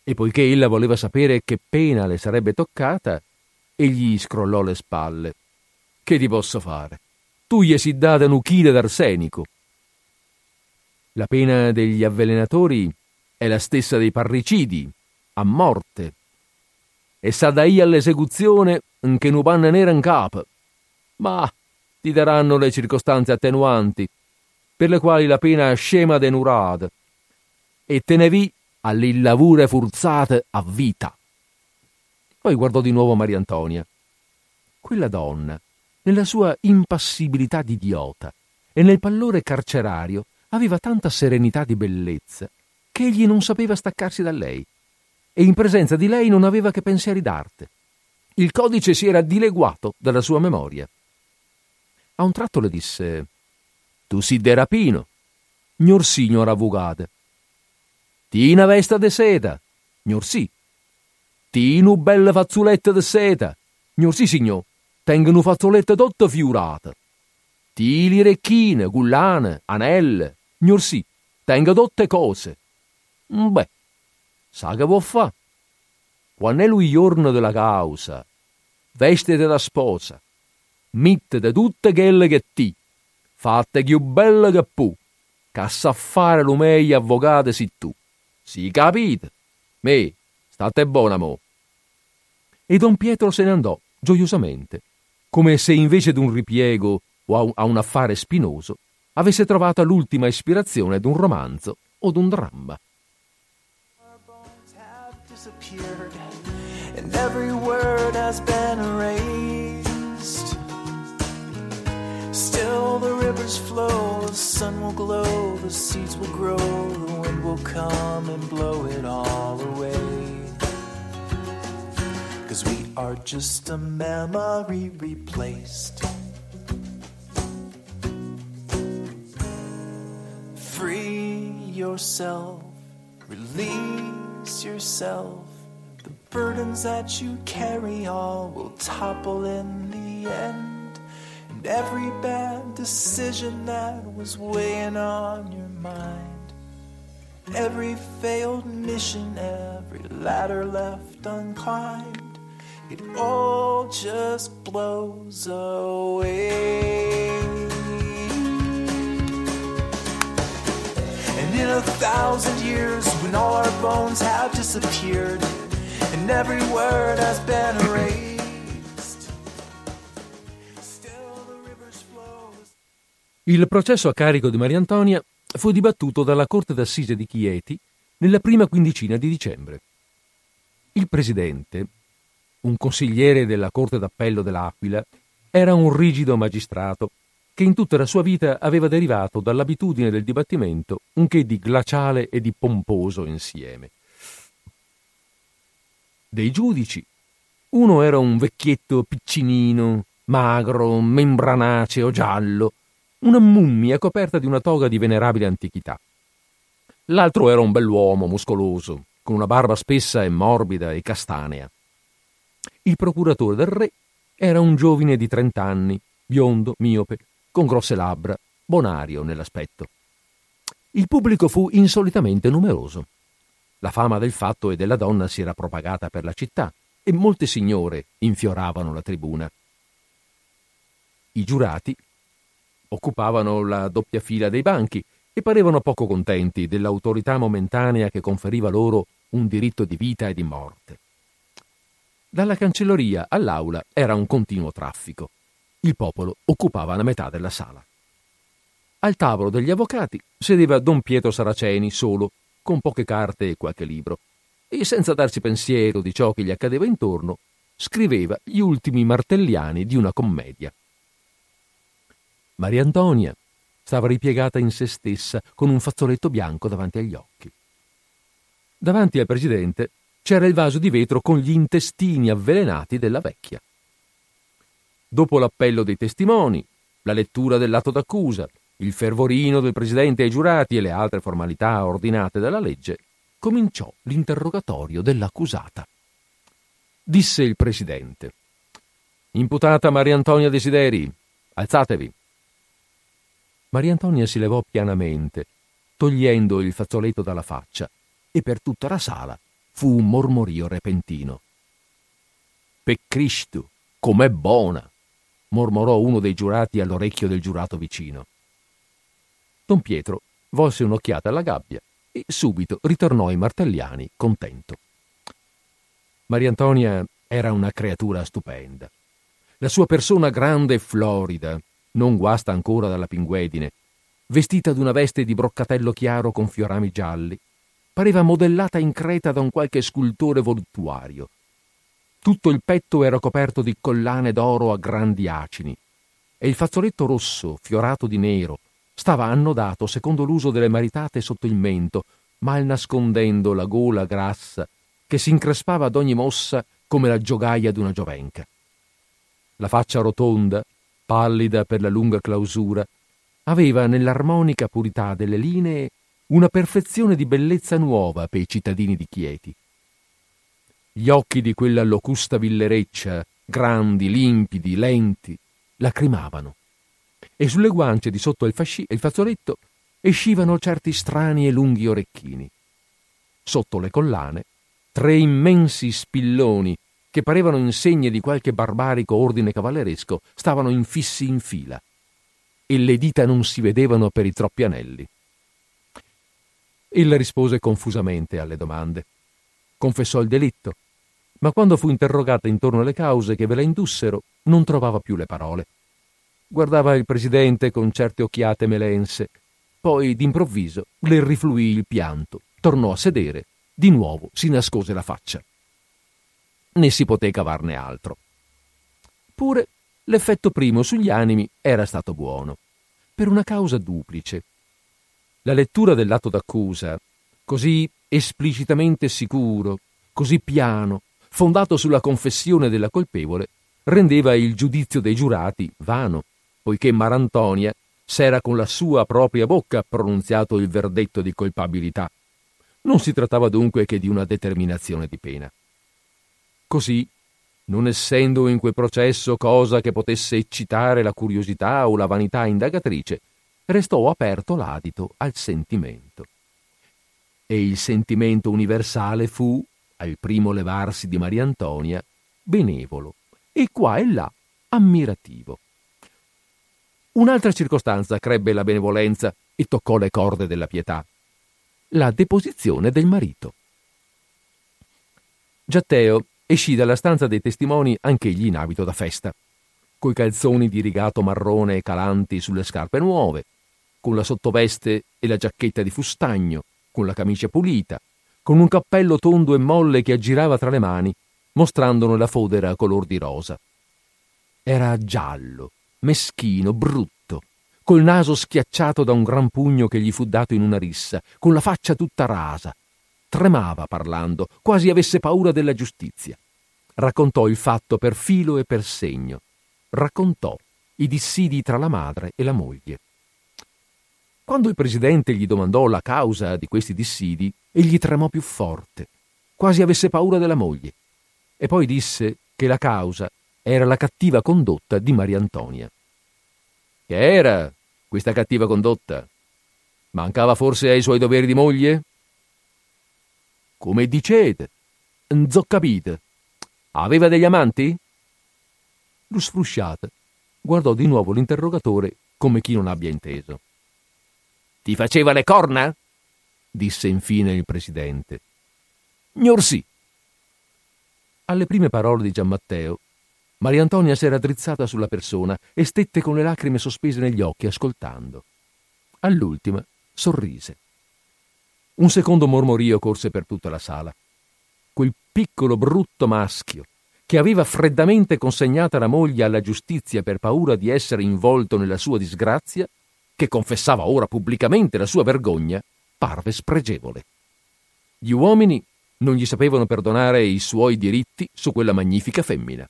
E poiché ella voleva sapere che pena le sarebbe toccata, egli scrollò le spalle che ti posso fare? Tu gli si data un chile d'arsenico. La pena degli avvelenatori è la stessa dei parricidi, a morte. E sa da io all'esecuzione che nu panna nera in capo. Ma ti daranno le circostanze attenuanti. per le quali la pena scema denurata, e te ne vi alle lavure forzate a vita. Poi guardò di nuovo Maria Antonia. Quella donna, nella sua impassibilità di idiota e nel pallore carcerario, aveva tanta serenità di bellezza che egli non sapeva staccarsi da lei e in presenza di lei non aveva che pensieri d'arte. Il codice si era dileguato dalla sua memoria. A un tratto le disse Tu si de rapino, gnor signor avvocate. Ti una vesta de seta, gnor sì. Ti una bella fazzoletta de seta, gnor sì signor. Tengo una fazzoletta tutta fiurata. Ti li recchine, gullane, anelle, gnor sì. Tengo tutte cose. Beh, sa che può fa? Quando è lui giorno della causa, vestite da sposa, mittete tutte quelle che ti, fatte più belle che pu, che sa fare lo meglio avvocato si tu. Si capite? Me, state buona mo. E don Pietro se ne andò gioiosamente, come se invece d'un ripiego o a un affare spinoso avesse trovato l'ultima ispirazione d'un romanzo o d'un dramma. And every word has been glow, the seeds will grow, the wind will come and blow it all away. Cause we are just a memory replaced. Free yourself, release yourself. The burdens that you carry all will topple in the end. And every bad decision that was weighing on your mind. Every failed mission, every ladder left unclimbed, it all just blows away. And in a thousand years, when all our bones have disappeared, and every word has been erased, Il processo a carico di Maria Antonia fu dibattuto dalla Corte d'Assise di Chieti nella prima quindicina di dicembre. Il presidente, un consigliere della Corte d'Appello dell'Aquila, era un rigido magistrato che in tutta la sua vita aveva derivato dall'abitudine del dibattimento un che di glaciale e di pomposo insieme. Dei giudici, uno era un vecchietto piccinino, magro, membranaceo, giallo, una mummia coperta di una toga di venerabile antichità. L'altro era un bell'uomo muscoloso, con una barba spessa e morbida e castanea. Il procuratore del re era un giovine di trent'anni, biondo, miope, con grosse labbra, bonario nell'aspetto. Il pubblico fu insolitamente numeroso. La fama del fatto e della donna si era propagata per la città e molte signore infioravano la tribuna. I giurati occupavano la doppia fila dei banchi e parevano poco contenti dell'autorità momentanea che conferiva loro un diritto di vita e di morte. Dalla cancelleria all'aula era un continuo traffico. Il popolo occupava la metà della sala. Al tavolo degli avvocati sedeva don Pietro Saraceni solo, con poche carte e qualche libro, e senza darsi pensiero di ciò che gli accadeva intorno, scriveva gli ultimi martelliani di una commedia. Maria Antonia stava ripiegata in se stessa con un fazzoletto bianco davanti agli occhi. Davanti al presidente c'era il vaso di vetro con gli intestini avvelenati della vecchia. Dopo l'appello dei testimoni, la lettura dell'atto d'accusa, il fervorino del presidente ai giurati e le altre formalità ordinate dalla legge, cominciò l'interrogatorio dell'accusata. Disse il presidente. Imputata Maria Antonia Desideri, alzatevi. Maria Antonia si levò pianamente, togliendo il fazzoletto dalla faccia, e per tutta la sala fu un mormorio repentino. Per Cristo, com'è buona! mormorò uno dei giurati all'orecchio del giurato vicino. Don Pietro volse un'occhiata alla gabbia e subito ritornò ai martelliani contento. Maria Antonia era una creatura stupenda. La sua persona grande e florida, non guasta ancora dalla pinguedine, vestita d'una veste di broccatello chiaro con fiorami gialli, pareva modellata in creta da un qualche scultore voluttuario. Tutto il petto era coperto di collane d'oro a grandi acini e il fazzoletto rosso, fiorato di nero, stava annodato secondo l'uso delle maritate sotto il mento, mal nascondendo la gola grassa che si increspava ad ogni mossa come la giogaia d'una giovenca. La faccia rotonda, pallida per la lunga clausura, aveva nell'armonica purità delle linee una perfezione di bellezza nuova per i cittadini di Chieti. Gli occhi di quella locusta villereccia, grandi, limpidi, lenti, lacrimavano, e sulle guance di sotto il, fasci- il fazzoletto escivano certi strani e lunghi orecchini. Sotto le collane, tre immensi spilloni che parevano insegne di qualche barbarico ordine cavalleresco stavano infissi in fila e le dita non si vedevano per i troppi anelli. Ella rispose confusamente alle domande. Confessò il delitto, ma quando fu interrogata intorno alle cause che ve la indussero, non trovava più le parole. Guardava il presidente con certe occhiate melense, poi d'improvviso le rifluì il pianto, tornò a sedere, di nuovo si nascose la faccia. Né si poté cavarne altro. Pure l'effetto primo sugli animi era stato buono, per una causa duplice. La lettura dell'atto d'accusa, così esplicitamente sicuro, così piano, fondato sulla confessione della colpevole, rendeva il giudizio dei giurati vano, poiché Marantonia s'era con la sua propria bocca pronunziato il verdetto di colpabilità. Non si trattava dunque che di una determinazione di pena. Così non essendo in quel processo cosa che potesse eccitare la curiosità o la vanità indagatrice, restò aperto l'adito al sentimento. E il sentimento universale fu, al primo levarsi di Maria Antonia, benevolo e qua e là ammirativo. Un'altra circostanza crebbe la benevolenza e toccò le corde della pietà. La deposizione del marito. Giatteo escì dalla stanza dei testimoni anch'egli in abito da festa, coi calzoni di rigato marrone e calanti sulle scarpe nuove, con la sottoveste e la giacchetta di fustagno, con la camicia pulita, con un cappello tondo e molle che aggirava tra le mani, mostrandone la fodera color di rosa. Era giallo, meschino, brutto, col naso schiacciato da un gran pugno che gli fu dato in una rissa, con la faccia tutta rasa, Tremava parlando, quasi avesse paura della giustizia. Raccontò il fatto per filo e per segno. Raccontò i dissidi tra la madre e la moglie. Quando il presidente gli domandò la causa di questi dissidi, egli tremò più forte, quasi avesse paura della moglie, e poi disse che la causa era la cattiva condotta di Maria Antonia. Che era questa cattiva condotta? Mancava forse ai suoi doveri di moglie? Come dicete? N'zo capite. Aveva degli amanti? Lo sfrusciate guardò di nuovo l'interrogatore come chi non abbia inteso. Ti faceva le corna? disse infine il presidente. Gnorsì. Alle prime parole di Giammatteo, Maria Antonia s'era drizzata sulla persona e stette con le lacrime sospese negli occhi ascoltando. All'ultima sorrise. Un secondo mormorio corse per tutta la sala. Quel piccolo brutto maschio, che aveva freddamente consegnata la moglie alla giustizia per paura di essere involto nella sua disgrazia, che confessava ora pubblicamente la sua vergogna, parve spregevole. Gli uomini non gli sapevano perdonare i suoi diritti su quella magnifica femmina.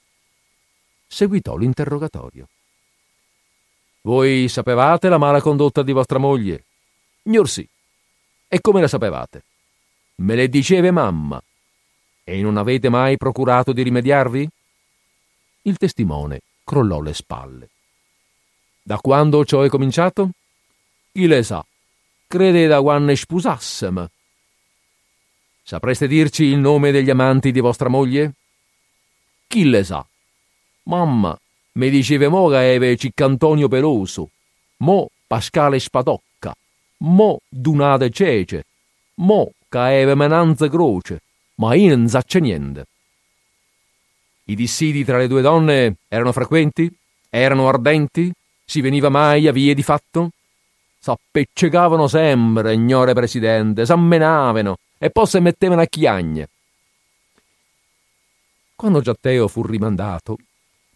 Seguitò l'interrogatorio. Voi sapevate la mala condotta di vostra moglie? Gnor sì. E come la sapevate? Me le diceva mamma. E non avete mai procurato di rimediarvi? Il testimone crollò le spalle. Da quando ciò è cominciato? Chi le sa? Crede da quando sposassem. Sapreste dirci il nome degli amanti di vostra moglie? Chi le sa? Mamma, mi diceva mo che aveva Ciccantonio Peloso, mo Pascale Spadocco mo dunate cece, mo caeva menanza croce, ma io non saccio niente. I dissidi tra le due donne erano frequenti? Erano ardenti? Si veniva mai a vie di fatto? S'appiccicavano sempre, signore presidente, s'ammenavano e poi si mettevano a chiagne. Quando Giatteo fu rimandato,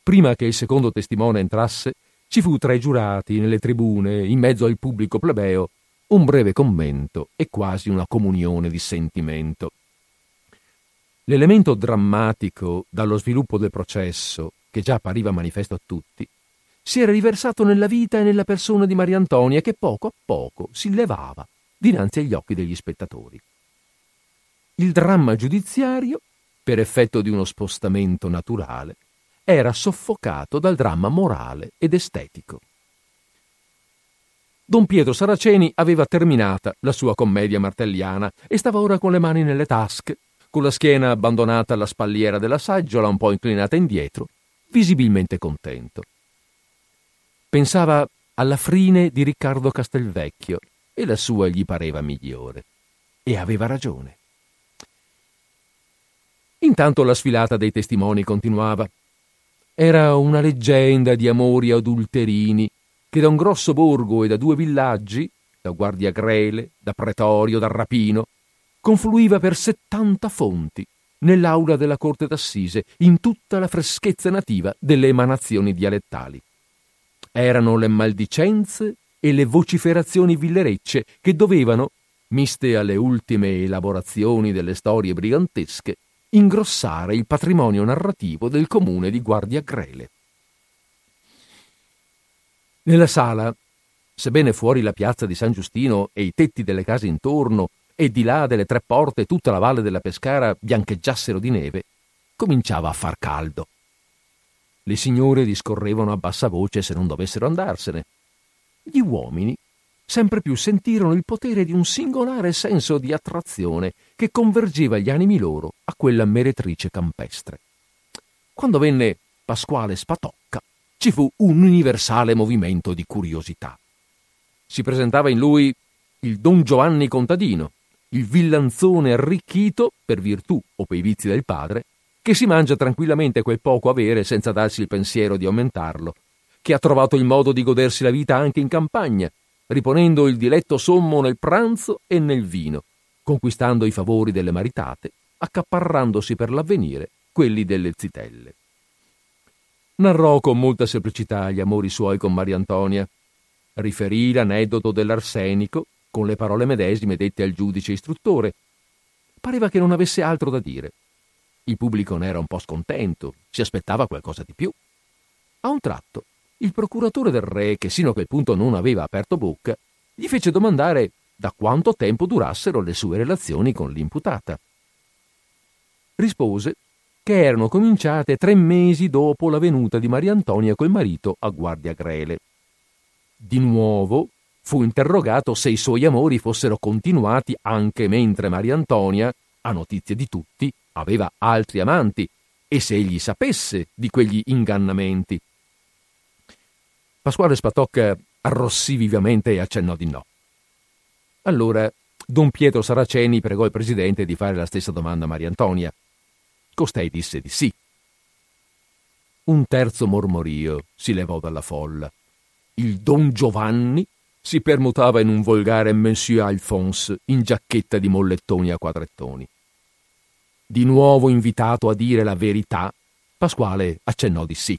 prima che il secondo testimone entrasse, ci fu tra i giurati, nelle tribune, in mezzo al pubblico plebeo, un breve commento e quasi una comunione di sentimento. L'elemento drammatico dallo sviluppo del processo, che già appariva manifesto a tutti, si era riversato nella vita e nella persona di Maria Antonia che poco a poco si levava dinanzi agli occhi degli spettatori. Il dramma giudiziario, per effetto di uno spostamento naturale, era soffocato dal dramma morale ed estetico. Don Pietro Saraceni aveva terminata la sua commedia martelliana e stava ora con le mani nelle tasche, con la schiena abbandonata alla spalliera della saggiola un po' inclinata indietro, visibilmente contento. Pensava alla frine di Riccardo Castelvecchio e la sua gli pareva migliore. E aveva ragione. Intanto la sfilata dei testimoni continuava. Era una leggenda di amori adulterini che da un grosso borgo e da due villaggi, da Guardia Grele, da Pretorio, da Rapino, confluiva per settanta fonti nell'aula della corte d'assise in tutta la freschezza nativa delle emanazioni dialettali. Erano le maldicenze e le vociferazioni villerecce che dovevano, miste alle ultime elaborazioni delle storie brigantesche, ingrossare il patrimonio narrativo del comune di Guardia Grele. Nella sala, sebbene fuori la piazza di San Giustino e i tetti delle case intorno e di là delle tre porte tutta la valle della Pescara biancheggiassero di neve, cominciava a far caldo. Le signore discorrevano a bassa voce se non dovessero andarsene. Gli uomini sempre più sentirono il potere di un singolare senso di attrazione che convergeva gli animi loro a quella meretrice campestre. Quando venne Pasquale Spatocca, ci fu un universale movimento di curiosità. Si presentava in lui il Don Giovanni contadino, il villanzone arricchito per virtù o per i vizi del padre, che si mangia tranquillamente quel poco avere senza darsi il pensiero di aumentarlo, che ha trovato il modo di godersi la vita anche in campagna, riponendo il diletto sommo nel pranzo e nel vino, conquistando i favori delle maritate, accaparrandosi per l'avvenire quelli delle zitelle. Narrò con molta semplicità gli amori suoi con Maria Antonia, riferì l'aneddoto dell'arsenico con le parole medesime dette al giudice istruttore. Pareva che non avesse altro da dire. Il pubblico ne era un po' scontento, si aspettava qualcosa di più. A un tratto, il procuratore del re, che sino a quel punto non aveva aperto bocca, gli fece domandare da quanto tempo durassero le sue relazioni con l'imputata. Rispose che erano cominciate tre mesi dopo la venuta di Maria Antonia col marito a Guardia Grele. Di nuovo fu interrogato se i suoi amori fossero continuati anche mentre Maria Antonia, a notizia di tutti, aveva altri amanti e se egli sapesse di quegli ingannamenti. Pasquale Spatocca arrossì vivamente e accennò di no. Allora don Pietro Saraceni pregò il presidente di fare la stessa domanda a Maria Antonia. Costei disse di sì. Un terzo mormorio si levò dalla folla. Il don Giovanni si permutava in un volgare Monsieur Alphonse in giacchetta di mollettoni a quadrettoni. Di nuovo invitato a dire la verità, Pasquale accennò di sì.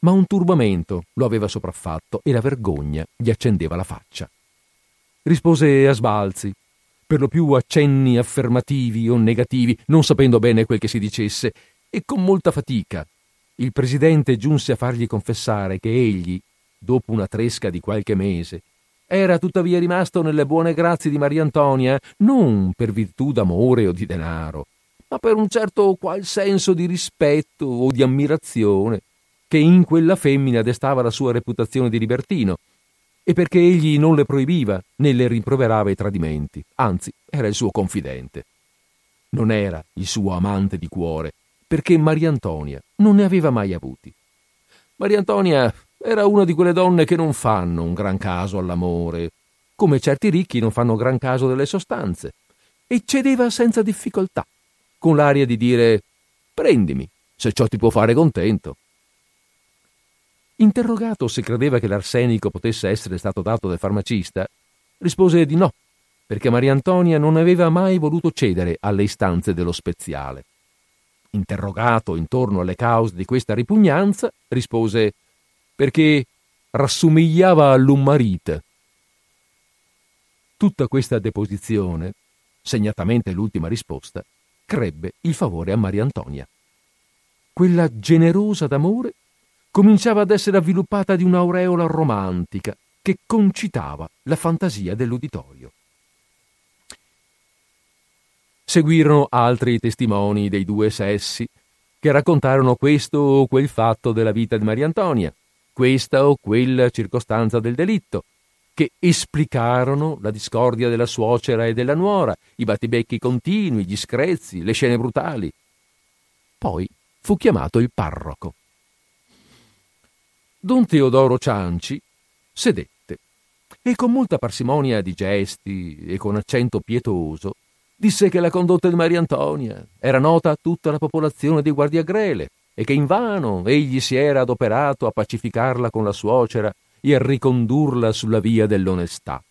Ma un turbamento lo aveva sopraffatto e la vergogna gli accendeva la faccia. Rispose a sbalzi, per lo più accenni affermativi o negativi, non sapendo bene quel che si dicesse, e con molta fatica. Il presidente giunse a fargli confessare che egli, dopo una tresca di qualche mese, era tuttavia rimasto nelle buone grazie di Maria Antonia, non per virtù d'amore o di denaro, ma per un certo qual senso di rispetto o di ammirazione che in quella femmina destava la sua reputazione di libertino, e perché egli non le proibiva né le rimproverava i tradimenti, anzi era il suo confidente. Non era il suo amante di cuore, perché Maria Antonia non ne aveva mai avuti. Maria Antonia era una di quelle donne che non fanno un gran caso all'amore, come certi ricchi non fanno gran caso delle sostanze, e cedeva senza difficoltà, con l'aria di dire prendimi, se ciò ti può fare contento. Interrogato se credeva che l'arsenico potesse essere stato dato dal farmacista, rispose di no, perché Maria Antonia non aveva mai voluto cedere alle istanze dello speziale. Interrogato intorno alle cause di questa ripugnanza, rispose perché rassomigliava all'ummarite. Tutta questa deposizione, segnatamente l'ultima risposta, crebbe il favore a Maria Antonia. Quella generosa d'amore cominciava ad essere avviluppata di un'aureola romantica che concitava la fantasia dell'uditorio. Seguirono altri testimoni dei due sessi che raccontarono questo o quel fatto della vita di Maria Antonia, questa o quella circostanza del delitto, che esplicarono la discordia della suocera e della nuora, i battibecchi continui, gli screzi, le scene brutali. Poi fu chiamato il parroco. Don Teodoro Cianci sedette e con molta parsimonia di gesti e con accento pietoso disse che la condotta di Maria Antonia era nota a tutta la popolazione di Guardiagrele e che invano egli si era adoperato a pacificarla con la suocera e a ricondurla sulla via dell'onestà.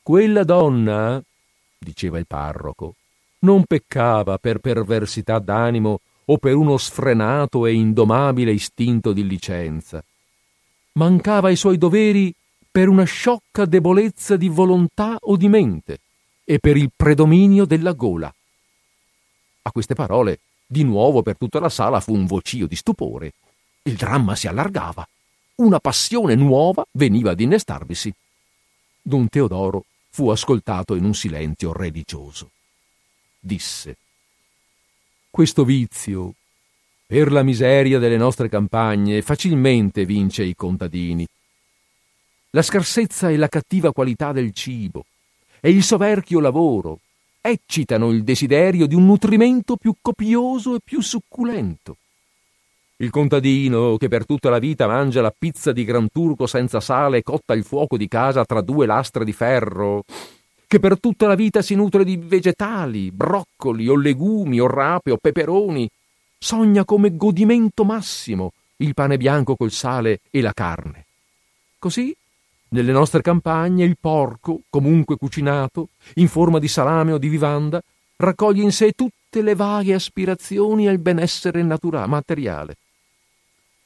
Quella donna, diceva il parroco, non peccava per perversità d'animo o per uno sfrenato e indomabile istinto di licenza. Mancava ai suoi doveri per una sciocca debolezza di volontà o di mente e per il predominio della gola. A queste parole, di nuovo per tutta la sala fu un vocio di stupore. Il dramma si allargava. Una passione nuova veniva ad innestarvisi. Don Teodoro fu ascoltato in un silenzio religioso. Disse questo vizio, per la miseria delle nostre campagne, facilmente vince i contadini. La scarsezza e la cattiva qualità del cibo e il soverchio lavoro eccitano il desiderio di un nutrimento più copioso e più succulento. Il contadino che per tutta la vita mangia la pizza di Gran Turco senza sale cotta al fuoco di casa tra due lastre di ferro, che per tutta la vita si nutre di vegetali, broccoli o legumi o rape o peperoni, sogna come godimento massimo il pane bianco col sale e la carne. Così, nelle nostre campagne, il porco, comunque cucinato, in forma di salame o di vivanda, raccoglie in sé tutte le varie aspirazioni al benessere naturale, materiale.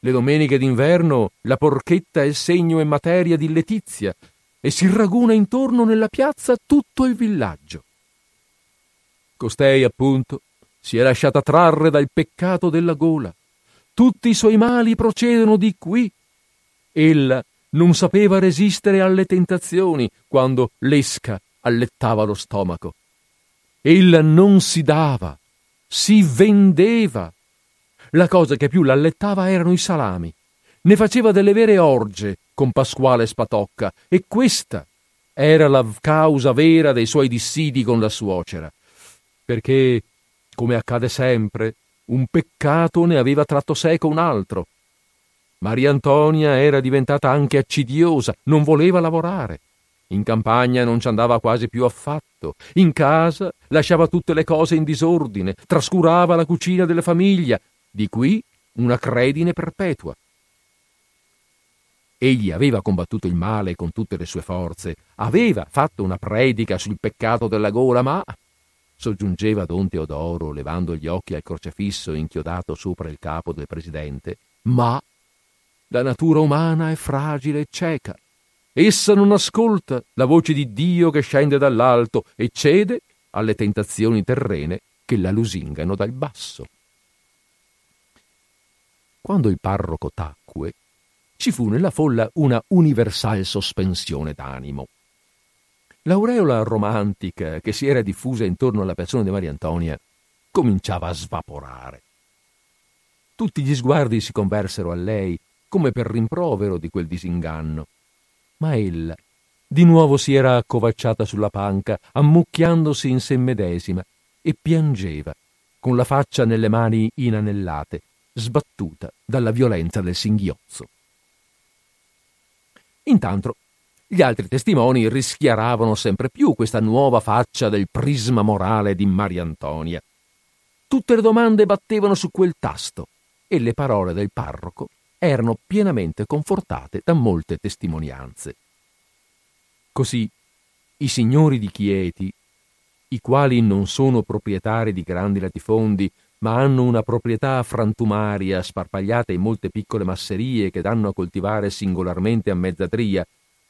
Le domeniche d'inverno la porchetta è segno e materia di letizia, e si raguna intorno nella piazza tutto il villaggio. Costei, appunto, si è lasciata trarre dal peccato della gola. Tutti i suoi mali procedono di qui. Ella non sapeva resistere alle tentazioni quando l'esca allettava lo stomaco. Ella non si dava, si vendeva. La cosa che più l'allettava erano i salami. Ne faceva delle vere orge con Pasquale Spatocca e questa era la causa vera dei suoi dissidi con la suocera, perché, come accade sempre, un peccato ne aveva tratto seco un altro. Maria Antonia era diventata anche accidiosa, non voleva lavorare. In campagna non ci andava quasi più affatto. In casa lasciava tutte le cose in disordine, trascurava la cucina della famiglia. Di qui una credine perpetua. Egli aveva combattuto il male con tutte le sue forze, aveva fatto una predica sul peccato della gola, ma soggiungeva don Teodoro, levando gli occhi al crocefisso inchiodato sopra il capo del presidente, ma la natura umana è fragile e cieca. Essa non ascolta la voce di Dio che scende dall'alto e cede alle tentazioni terrene che la lusingano dal basso. Quando il parroco tacque, ci fu nella folla una universale sospensione d'animo. L'aureola romantica che si era diffusa intorno alla persona di Maria Antonia cominciava a svaporare. Tutti gli sguardi si conversero a lei come per rimprovero di quel disinganno, ma ella di nuovo si era accovacciata sulla panca, ammucchiandosi in sé medesima, e piangeva, con la faccia nelle mani inanellate, sbattuta dalla violenza del singhiozzo. Intanto gli altri testimoni rischiaravano sempre più questa nuova faccia del prisma morale di Maria Antonia. Tutte le domande battevano su quel tasto e le parole del parroco erano pienamente confortate da molte testimonianze. Così i signori di Chieti, i quali non sono proprietari di grandi latifondi, ma hanno una proprietà frantumaria sparpagliata in molte piccole masserie che danno a coltivare singolarmente a mezza tria,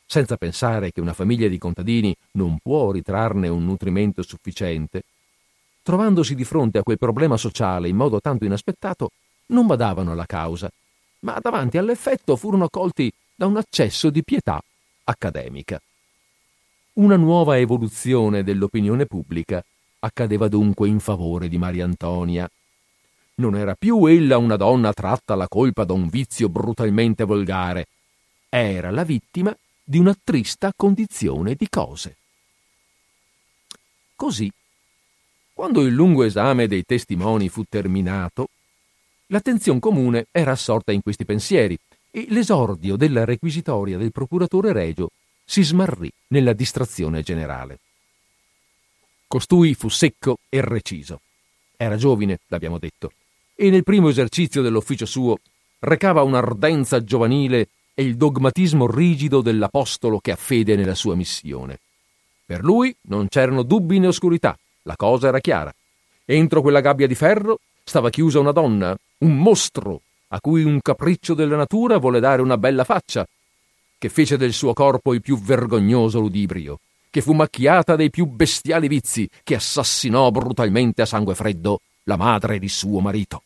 senza pensare che una famiglia di contadini non può ritrarne un nutrimento sufficiente, trovandosi di fronte a quel problema sociale in modo tanto inaspettato, non badavano alla causa, ma davanti all'effetto furono colti da un accesso di pietà accademica. Una nuova evoluzione dell'opinione pubblica accadeva dunque in favore di Maria Antonia. Non era più ella una donna tratta alla colpa da un vizio brutalmente volgare, era la vittima di una trista condizione di cose. Così, quando il lungo esame dei testimoni fu terminato, l'attenzione comune era assorta in questi pensieri e l'esordio della requisitoria del procuratore regio si smarrì nella distrazione generale. Costui fu secco e reciso. Era giovine, l'abbiamo detto, e nel primo esercizio dell'ufficio suo recava un'ardenza giovanile e il dogmatismo rigido dell'apostolo che ha fede nella sua missione. Per lui non c'erano dubbi né oscurità, la cosa era chiara. Entro quella gabbia di ferro stava chiusa una donna, un mostro, a cui un capriccio della natura vuole dare una bella faccia, che fece del suo corpo il più vergognoso ludibrio che fu macchiata dei più bestiali vizi, che assassinò brutalmente a sangue freddo la madre di suo marito.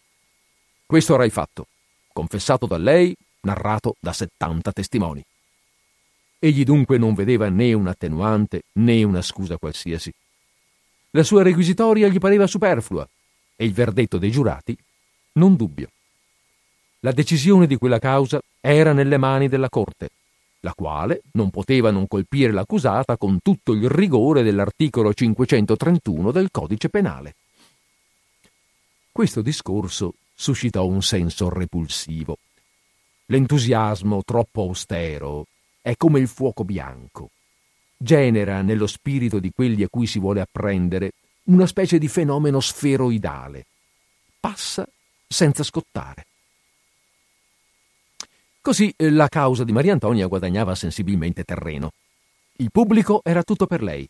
Questo il fatto, confessato da lei, narrato da settanta testimoni. Egli dunque non vedeva né un attenuante né una scusa qualsiasi. La sua requisitoria gli pareva superflua e il verdetto dei giurati non dubbio. La decisione di quella causa era nelle mani della Corte la quale non poteva non colpire l'accusata con tutto il rigore dell'articolo 531 del codice penale. Questo discorso suscitò un senso repulsivo. L'entusiasmo troppo austero è come il fuoco bianco. Genera nello spirito di quelli a cui si vuole apprendere una specie di fenomeno sferoidale. Passa senza scottare. Così eh, la causa di Maria Antonia guadagnava sensibilmente terreno. Il pubblico era tutto per lei.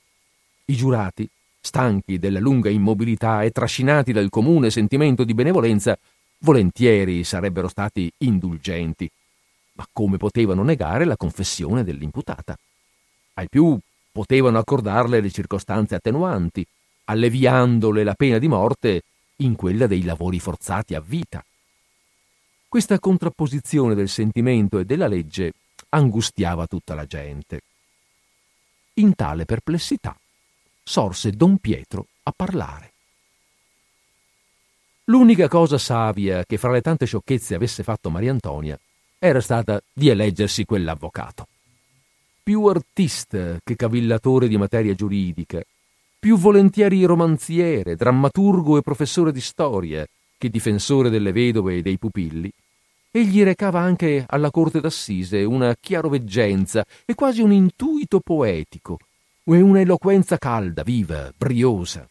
I giurati, stanchi della lunga immobilità e trascinati dal comune sentimento di benevolenza, volentieri sarebbero stati indulgenti. Ma come potevano negare la confessione dell'imputata? Al più potevano accordarle le circostanze attenuanti, alleviandole la pena di morte in quella dei lavori forzati a vita. Questa contrapposizione del sentimento e della legge angustiava tutta la gente. In tale perplessità sorse don Pietro a parlare. L'unica cosa savia che fra le tante sciocchezze avesse fatto Maria Antonia era stata di eleggersi quell'avvocato. Più artista che cavillatore di materia giuridica, più volentieri romanziere, drammaturgo e professore di storia che difensore delle vedove e dei pupilli, egli recava anche alla corte d'assise una chiaroveggenza e quasi un intuito poetico e una eloquenza calda, viva, briosa.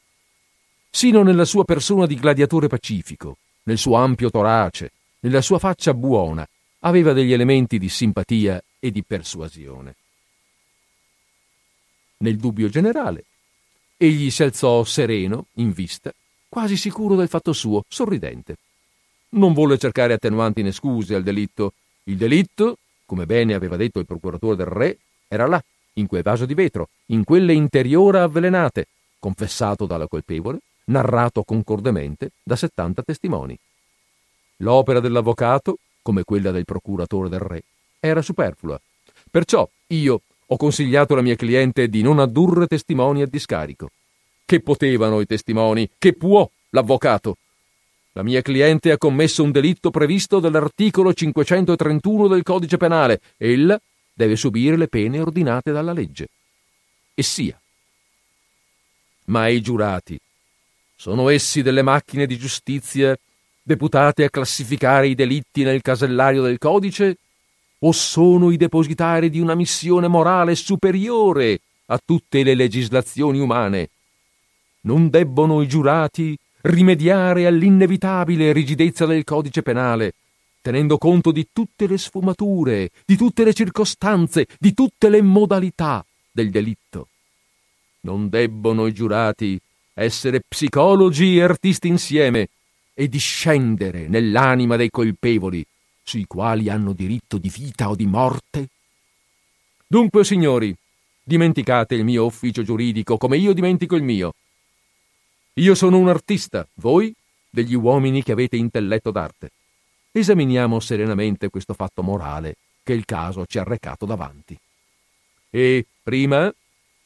Sino nella sua persona di gladiatore pacifico, nel suo ampio torace, nella sua faccia buona, aveva degli elementi di simpatia e di persuasione. Nel dubbio generale, egli si alzò sereno, in vista, quasi sicuro del fatto suo, sorridente. Non volle cercare attenuanti né scuse al delitto. Il delitto, come bene aveva detto il procuratore del re, era là, in quel vaso di vetro, in quelle interiora avvelenate, confessato dalla colpevole, narrato concordemente da settanta testimoni. L'opera dell'avvocato, come quella del procuratore del re, era superflua. Perciò io ho consigliato alla mia cliente di non addurre testimoni a discarico. Che potevano i testimoni? Che può l'avvocato? La mia cliente ha commesso un delitto previsto dall'articolo 531 del codice penale. Ella deve subire le pene ordinate dalla legge. E sia. Ma i giurati sono essi delle macchine di giustizia deputate a classificare i delitti nel casellario del codice o sono i depositari di una missione morale superiore a tutte le legislazioni umane? Non debbono i giurati rimediare all'inevitabile rigidezza del codice penale, tenendo conto di tutte le sfumature, di tutte le circostanze, di tutte le modalità del delitto. Non debbono i giurati essere psicologi e artisti insieme e discendere nell'anima dei colpevoli, sui quali hanno diritto di vita o di morte? Dunque, signori, dimenticate il mio ufficio giuridico come io dimentico il mio. Io sono un artista, voi degli uomini che avete intelletto d'arte. Esaminiamo serenamente questo fatto morale che il caso ci ha recato davanti. E, prima,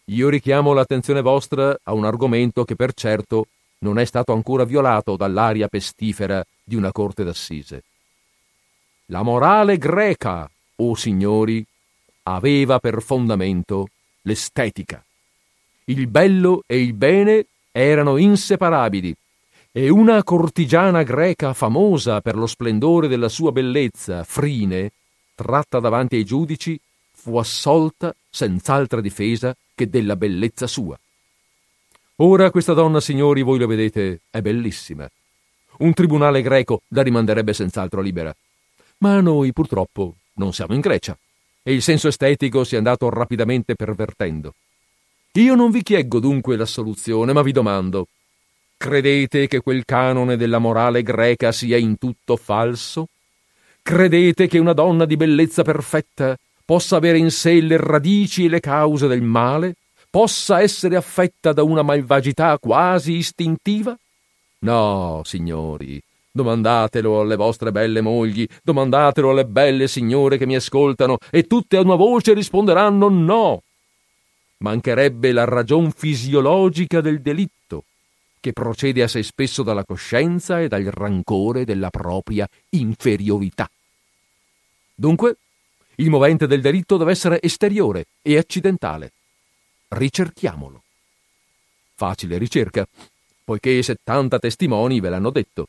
io richiamo l'attenzione vostra a un argomento che per certo non è stato ancora violato dall'aria pestifera di una corte d'assise. La morale greca, o oh signori, aveva per fondamento l'estetica. Il bello e il bene erano inseparabili e una cortigiana greca famosa per lo splendore della sua bellezza, Frine, tratta davanti ai giudici, fu assolta senz'altra difesa che della bellezza sua. Ora questa donna, signori, voi lo vedete, è bellissima. Un tribunale greco la rimanderebbe senz'altro libera. Ma noi, purtroppo, non siamo in Grecia e il senso estetico si è andato rapidamente pervertendo. Io non vi chieggo dunque l'assoluzione, ma vi domando, credete che quel canone della morale greca sia in tutto falso? Credete che una donna di bellezza perfetta possa avere in sé le radici e le cause del male? Possa essere affetta da una malvagità quasi istintiva? No, signori, Domandatelo alle vostre belle mogli, domandatelo alle belle signore che mi ascoltano, e tutte a una voce risponderanno no. Mancherebbe la ragion fisiologica del delitto, che procede assai spesso dalla coscienza e dal rancore della propria inferiorità. Dunque, il movente del delitto deve essere esteriore e accidentale. Ricerchiamolo. Facile ricerca, poiché settanta testimoni ve l'hanno detto.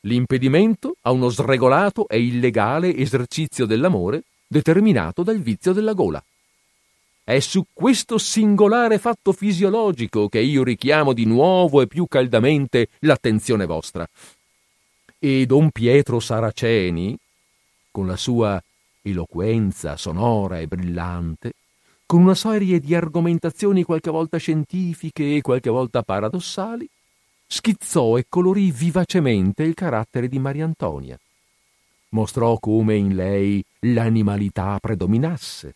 L'impedimento a uno sregolato e illegale esercizio dell'amore determinato dal vizio della gola. È su questo singolare fatto fisiologico che io richiamo di nuovo e più caldamente l'attenzione vostra. E don Pietro Saraceni, con la sua eloquenza sonora e brillante, con una serie di argomentazioni qualche volta scientifiche e qualche volta paradossali, schizzò e colorì vivacemente il carattere di Mariantonia. Mostrò come in lei l'animalità predominasse.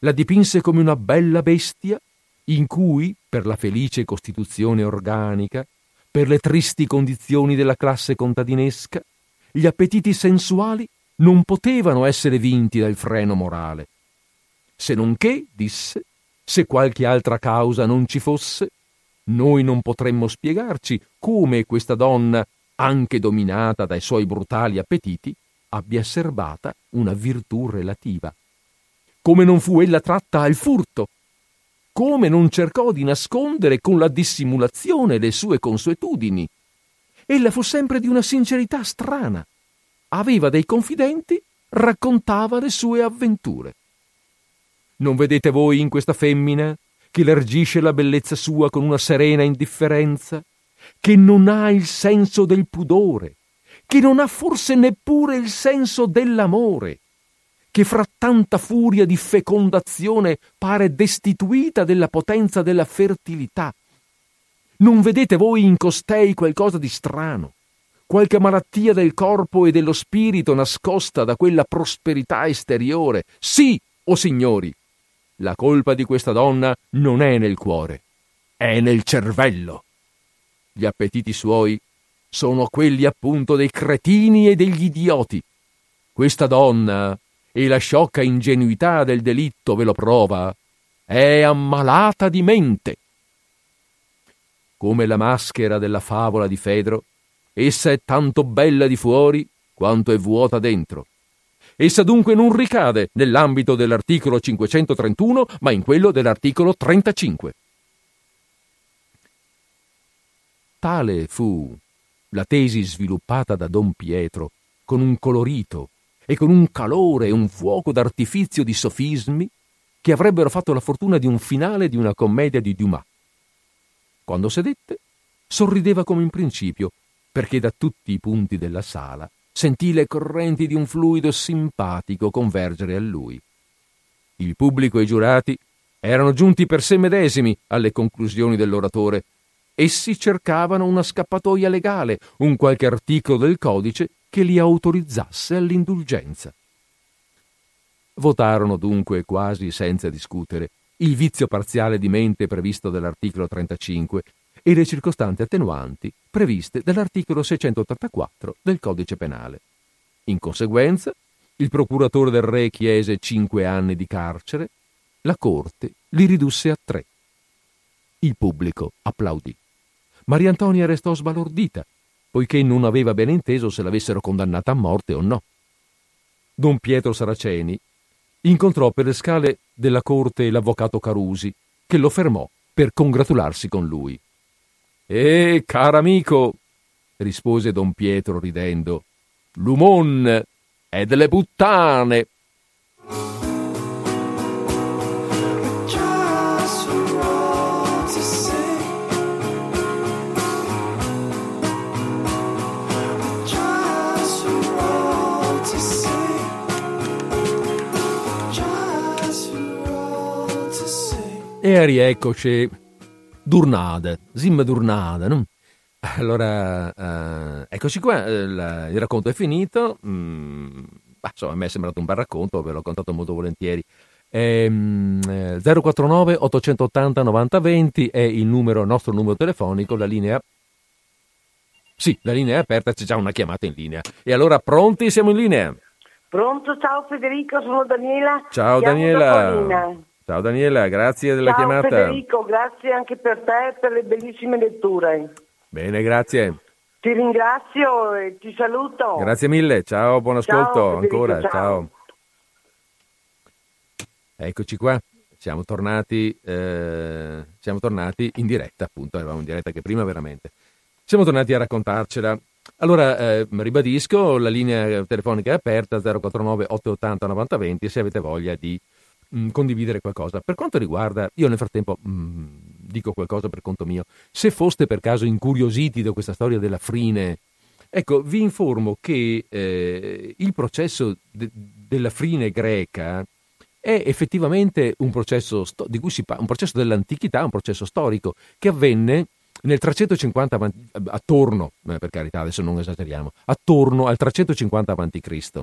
La dipinse come una bella bestia in cui, per la felice costituzione organica, per le tristi condizioni della classe contadinesca, gli appetiti sensuali non potevano essere vinti dal freno morale. Se non che, disse, se qualche altra causa non ci fosse, noi non potremmo spiegarci come questa donna, anche dominata dai suoi brutali appetiti, abbia serbata una virtù relativa. Come non fu ella tratta al furto, come non cercò di nascondere con la dissimulazione le sue consuetudini. Ella fu sempre di una sincerità strana. Aveva dei confidenti, raccontava le sue avventure. Non vedete voi in questa femmina che largisce la bellezza sua con una serena indifferenza, che non ha il senso del pudore, che non ha forse neppure il senso dell'amore, che fra tanta furia di fecondazione pare destituita della potenza della fertilità. Non vedete voi in costei qualcosa di strano, qualche malattia del corpo e dello spirito nascosta da quella prosperità esteriore? Sì, o oh signori, la colpa di questa donna non è nel cuore, è nel cervello. Gli appetiti suoi sono quelli appunto dei cretini e degli idioti. Questa donna, e la sciocca ingenuità del delitto ve lo prova, è ammalata di mente. Come la maschera della favola di Fedro, essa è tanto bella di fuori quanto è vuota dentro. Essa dunque non ricade nell'ambito dell'articolo 531, ma in quello dell'articolo 35. Tale fu la tesi sviluppata da Don Pietro con un colorito e con un calore e un fuoco d'artifizio di sofismi che avrebbero fatto la fortuna di un finale di una commedia di Dumas. Quando sedette, sorrideva come in principio, perché da tutti i punti della sala sentì le correnti di un fluido simpatico convergere a lui. Il pubblico e i giurati erano giunti per sé medesimi alle conclusioni dell'oratore. Essi cercavano una scappatoia legale, un qualche articolo del codice che li autorizzasse all'indulgenza. Votarono dunque quasi senza discutere il vizio parziale di mente previsto dall'articolo 35 e le circostanze attenuanti previste dall'articolo 684 del codice penale. In conseguenza, il procuratore del re chiese cinque anni di carcere, la corte li ridusse a tre. Il pubblico applaudì. Maria Antonia restò sbalordita, poiché non aveva ben inteso se l'avessero condannata a morte o no. Don Pietro Saraceni incontrò per le scale della corte l'avvocato Carusi, che lo fermò per congratularsi con lui. Eh, caro amico, rispose don Pietro ridendo, l'umon è delle puttane. E rieccoci, Durnade, Zim Durnade. No? Allora, eh, eccoci qua, eh, il racconto è finito. Mm, insomma, a me è sembrato un bel racconto, ve l'ho contato molto volentieri. Ehm, eh, 049 880 90 20 è il numero, nostro numero telefonico, la linea sì, la linea è aperta, c'è già una chiamata in linea. E allora pronti? Siamo in linea. Pronto, ciao Federico, sono Daniela. Ciao Daniela. Ciao Daniela, grazie della ciao chiamata. Federico, grazie anche per te e per le bellissime letture. Bene, grazie. Ti ringrazio e ti saluto. Grazie mille, ciao, buon ascolto Ciao, Federico, ancora, ciao. ciao. Eccoci qua, siamo tornati, eh, siamo tornati in diretta, appunto, eravamo in diretta che prima veramente. Siamo tornati a raccontarcela. Allora, eh, ribadisco, la linea telefonica è aperta, 049 880 9020, se avete voglia di mh, condividere qualcosa. Per quanto riguarda, io nel frattempo mh, dico qualcosa per conto mio, se foste per caso incuriositi da questa storia della frine, ecco, vi informo che eh, il processo de- della frine greca è effettivamente un processo, sto- di cui si pa- un processo dell'antichità, un processo storico, che avvenne nel 350 avanti- attorno, eh, per carità, adesso non esageriamo, attorno al 350 a.C.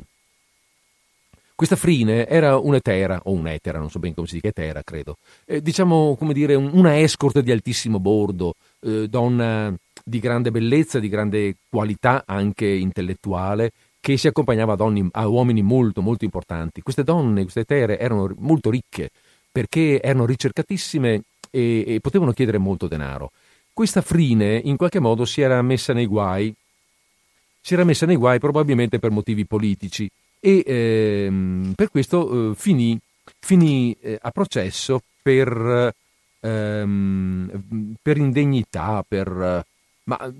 Questa frine era un'etera, o un'etera, non so ben come si dica, etera credo, Eh, diciamo come dire un- una escort di altissimo bordo, eh, donna di grande bellezza, di grande qualità anche intellettuale, che si accompagnava a, donne- a uomini molto molto importanti. Queste donne, queste etere erano molto ricche perché erano ricercatissime e, e potevano chiedere molto denaro. Questa frine in qualche modo si era messa nei guai, si era messa nei guai probabilmente per motivi politici e ehm, per questo eh, finì, finì, eh, a processo per, ehm, per indegnità, per eh, ma,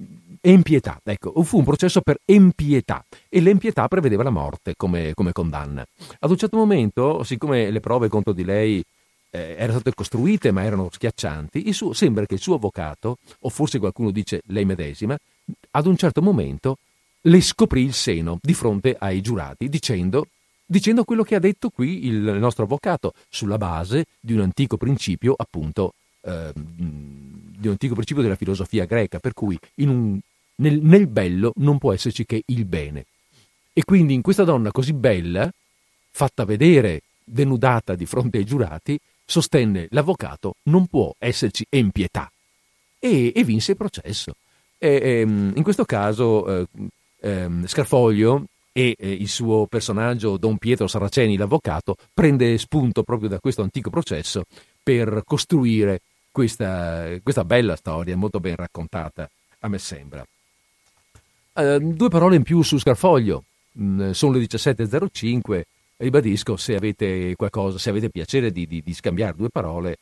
empietà. Ecco, fu un processo per empietà e l'empietà prevedeva la morte come, come condanna. Ad un certo momento, siccome le prove contro di lei eh, erano state costruite ma erano schiaccianti, suo- sembra che il suo avvocato, o forse qualcuno dice lei medesima, ad un certo momento le scoprì il seno di fronte ai giurati dicendo, dicendo quello che ha detto qui il nostro avvocato sulla base di un antico principio appunto eh, di un antico principio della filosofia greca per cui un- nel, nel bello non può esserci che il bene. E quindi in questa donna così bella fatta vedere denudata di fronte ai giurati sostenne l'avvocato non può esserci empietà e, e vinse il processo. E, ehm, in questo caso eh, ehm, Scarfoglio e eh, il suo personaggio Don Pietro Saraceni, l'avvocato, prende spunto proprio da questo antico processo per costruire questa, questa bella storia, molto ben raccontata, a me sembra. Eh, due parole in più su Scarfoglio. Mm, sono le 17.05. Ribadisco, se avete qualcosa, se avete piacere di, di- di scambiare due parole,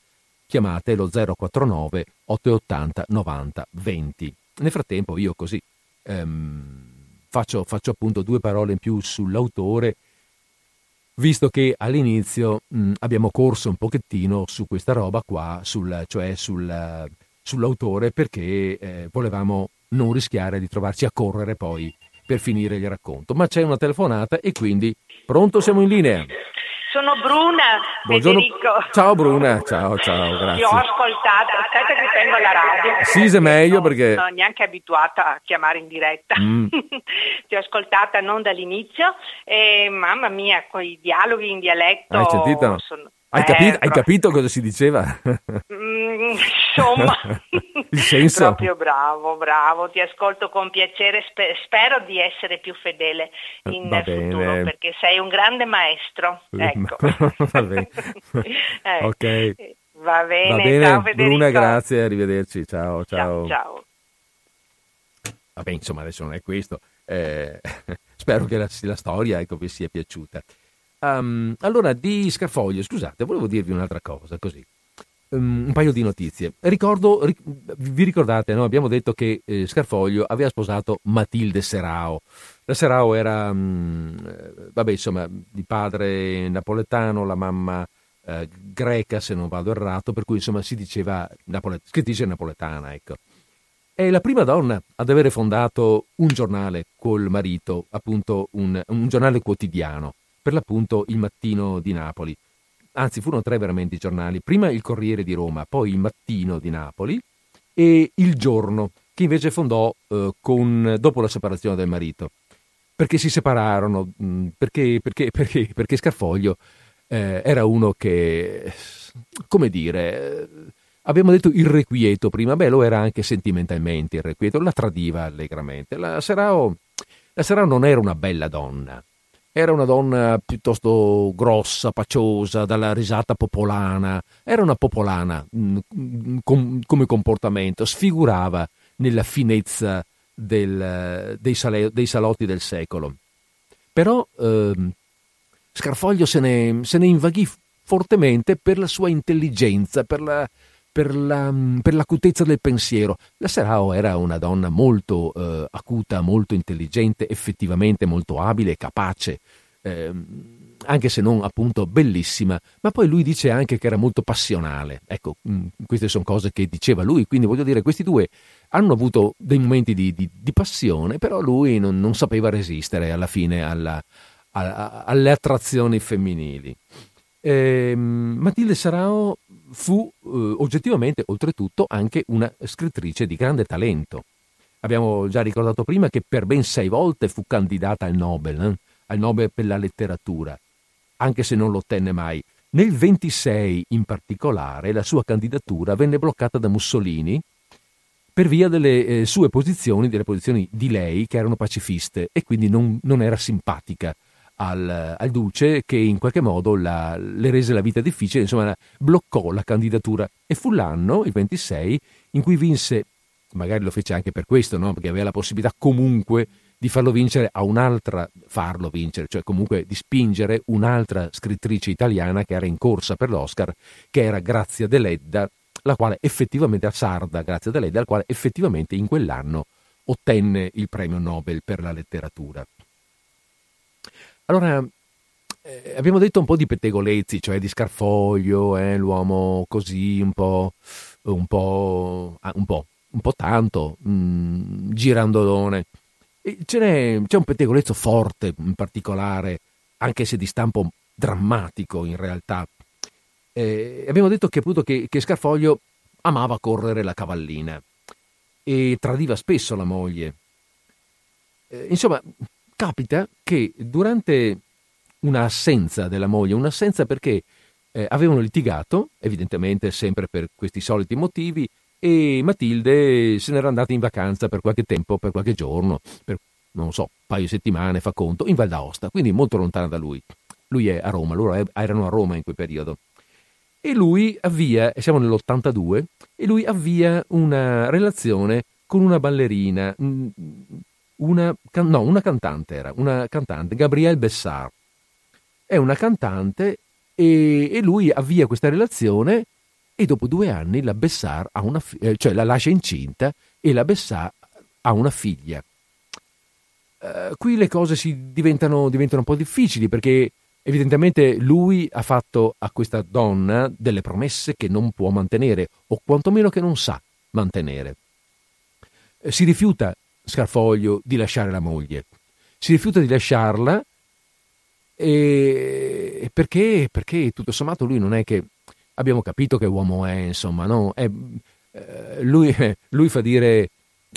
chiamate lo 049 880 90 20. Nel frattempo io così ehm, faccio, faccio appunto due parole in più sull'autore, visto che all'inizio mh, abbiamo corso un pochettino su questa roba qua, sul- cioè sul- sull'autore, perché eh, volevamo non rischiare di trovarci a correre poi per finire il racconto. Ma c'è una telefonata e quindi pronto, siamo in linea. Sono Bruna, Buongiorno. Federico. Ciao Bruna, ciao, ciao, grazie. Ti ho ascoltata, aspetta che tengo la radio. Sì, se meglio perché- Non sono neanche abituata a chiamare in diretta. Mm. Ti ho ascoltata non dall'inizio e mamma mia, quei dialoghi in dialetto. Hai sentito? sono- Hai, eh, capito, hai proprio- capito cosa si diceva? Mm, insomma, Il senso? proprio bravo, bravo, ti ascolto con piacere, spe- spero di essere più fedele in Va bene. futuro perché sei un grande maestro. Ecco. Va bene. Eh, Ok. Va bene, Va bene, ciao. Bruna, grazie, arrivederci. Ciao, Ciao, ciao. ciao. Vabbè, insomma, adesso non è questo. Eh, spero che la, la storia ecco, vi sia piaciuta. Ehm, allora, di Scarfoglio, scusate, volevo dirvi un'altra cosa, così. Um, un paio di notizie. Ricordo, ri- vi ricordate, no? abbiamo detto che eh, Scarfoglio aveva sposato Matilde Serao. La Serao era, eh, vabbè, insomma, di padre napoletano, la mamma eh, greca, se non vado errato, per cui insomma si diceva napole- scrittrice napoletana, ecco. È la prima donna ad avere fondato un giornale col marito, appunto un, un giornale quotidiano, per l'appunto il Mattino di Napoli. Anzi, furono tre veramente i giornali, prima il Corriere di Roma, poi il Mattino di Napoli e il Giorno, che invece fondò eh, con- dopo la separazione del marito. Perché si separarono, mh, perché, perché, perché, perché Scarfoglio eh, era uno che, come dire, abbiamo detto irrequieto prima, beh lo era anche sentimentalmente irrequieto, la tradiva allegramente. La Serao, la Serao non era una bella donna, era una donna piuttosto grossa, paciosa, dalla risata popolana, era una popolana mh, mh, com- come comportamento, sfigurava nella finezza del- dei, sale- dei salotti del secolo. Però ehm, Scarfoglio se ne, se ne invaghì fortemente per la sua intelligenza, per, la, per, la, per l'acutezza del pensiero. La Serao era una donna molto eh, acuta, molto intelligente, effettivamente molto abile capace, ehm, anche se non appunto bellissima, ma poi lui dice anche che era molto passionale. Ecco, mh, queste sono cose che diceva lui, quindi voglio dire, questi due hanno avuto dei momenti di, di- di passione, però lui non, non sapeva resistere alla fine alla- a- a- alle attrazioni femminili. Ehm, Matilde Sarao fu eh, oggettivamente, oltretutto, anche una scrittrice di grande talento. Abbiamo già ricordato prima che per ben sei volte fu candidata al Nobel, eh, al Nobel per la letteratura, anche se non lo ottenne mai. Nel 26 in particolare la sua candidatura venne bloccata da Mussolini per via delle eh, sue posizioni, delle posizioni di lei che erano pacifiste e quindi non, non era simpatica al, al duce che in qualche modo la- le rese la vita difficile, insomma bloccò la candidatura e fu l'anno, il 26, in cui vinse, magari lo fece anche per questo, no? perché aveva la possibilità comunque di farlo vincere a un'altra, farlo vincere, cioè comunque di spingere un'altra scrittrice italiana che era in corsa per l'Oscar, che era Grazia Deledda, la quale effettivamente, a sarda Grazia Deledda, la quale effettivamente in quell'anno ottenne il premio Nobel per la letteratura. Allora, eh, abbiamo detto un po' di pettegolezzi, cioè di Scarfoglio, eh, l'uomo così, un po', un po', ah, un po', un po' tanto, mm, girandolone. C'è un pettegolezzo forte in particolare, anche se di stampo drammatico in realtà. Eh, abbiamo detto che appunto che, che Scarfoglio amava correre la cavallina e tradiva spesso la moglie. Eh, insomma, capita che durante un'assenza della moglie, un'assenza perché eh, avevano litigato, evidentemente sempre per questi soliti motivi, e Matilde se n'era andata in vacanza per qualche tempo, per qualche giorno, per non so, un paio di settimane, fa conto, in Val d'Aosta, quindi molto lontana da lui. Lui è a Roma, loro erano a Roma in quel periodo. E lui avvia, siamo nell'82, e lui avvia una relazione con una ballerina, mm, una, can- no, una cantante era, una cantante, Gabrielle Bessard. È una cantante e, e lui avvia questa relazione e dopo due anni la Bessard ha una fi- eh, cioè la lascia incinta e la Bessard ha una figlia. Eh, qui le cose diventano, diventano un po' difficili perché evidentemente lui ha fatto a questa donna delle promesse che non può mantenere o quantomeno che non sa mantenere. Eh, si rifiuta Scarfoglio di lasciare la moglie si rifiuta di lasciarla e perché, perché tutto sommato lui non è che abbiamo capito che uomo è, insomma, no? È, eh, lui, lui, fa dire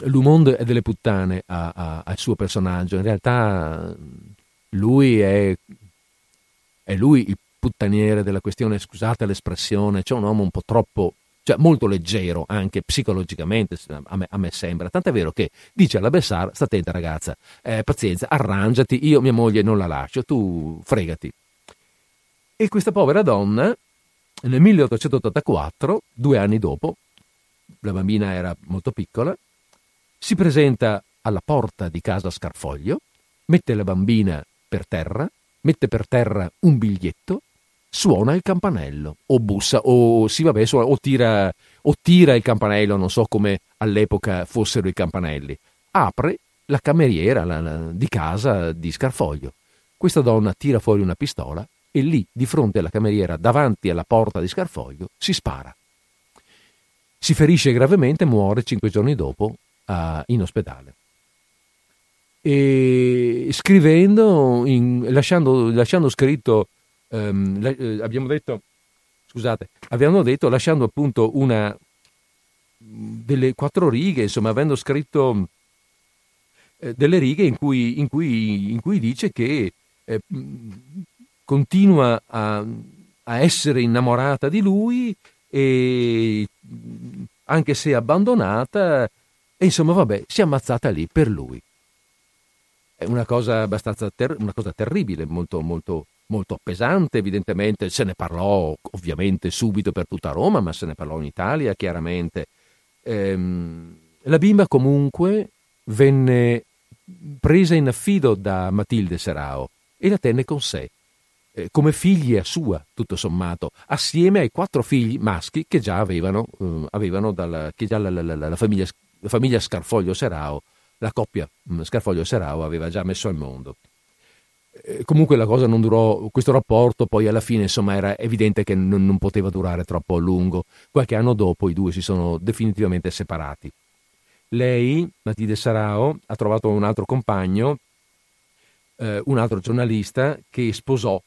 l'umondo è delle puttane a, a, al suo personaggio, in realtà lui è, è lui il puttaniere della questione, scusate l'espressione, c'è un uomo un po' troppo cioè molto leggero anche psicologicamente, a me, a me sembra. Tant'è vero che dice alla Bessar: sta attenta ragazza, eh, pazienza, arrangiati, io mia moglie non la lascio, tu fregati. E questa povera donna, nel 1884, due anni dopo, la bambina era molto piccola, si presenta alla porta di casa Scarfoglio, mette la bambina per terra, mette per terra un biglietto suona il campanello o bussa o sì vabbè suona, o, tira, o tira il campanello non so come all'epoca fossero i campanelli. Apre la cameriera la, la, di casa di Scarfoglio. Questa donna tira fuori una pistola e lì di fronte alla cameriera davanti alla porta di Scarfoglio si spara. Si ferisce gravemente e muore cinque giorni dopo uh, in ospedale. E scrivendo in, lasciando, lasciando scritto ehm, eh, abbiamo detto, scusate, abbiamo detto lasciando appunto una delle quattro righe, insomma, avendo scritto eh, delle righe in cui, in cui, in cui dice che eh, continua a, a, essere innamorata di lui e anche se abbandonata, e insomma, vabbè, si è ammazzata lì per lui. È una cosa abbastanza ter- una cosa terribile, molto, molto, molto pesante, evidentemente se ne parlò ovviamente subito per tutta Roma, ma se ne parlò in Italia chiaramente. Ehm, la bimba comunque venne presa in affido da Matilde Serao e la tenne con sé, eh, come figlia sua, tutto sommato, assieme ai quattro figli maschi che già avevano, eh, avevano dalla, che già la, la, la, la, famiglia, famiglia Scarfoglio Serao, la coppia mm, Scarfoglio Serao aveva già messo al mondo. Eh, comunque la cosa non durò, questo rapporto poi alla fine insomma era evidente che non, non, poteva durare troppo a lungo. Qualche anno dopo i due si sono definitivamente separati. Lei, Matilde Sarao, ha trovato un altro compagno, eh, un altro giornalista che sposò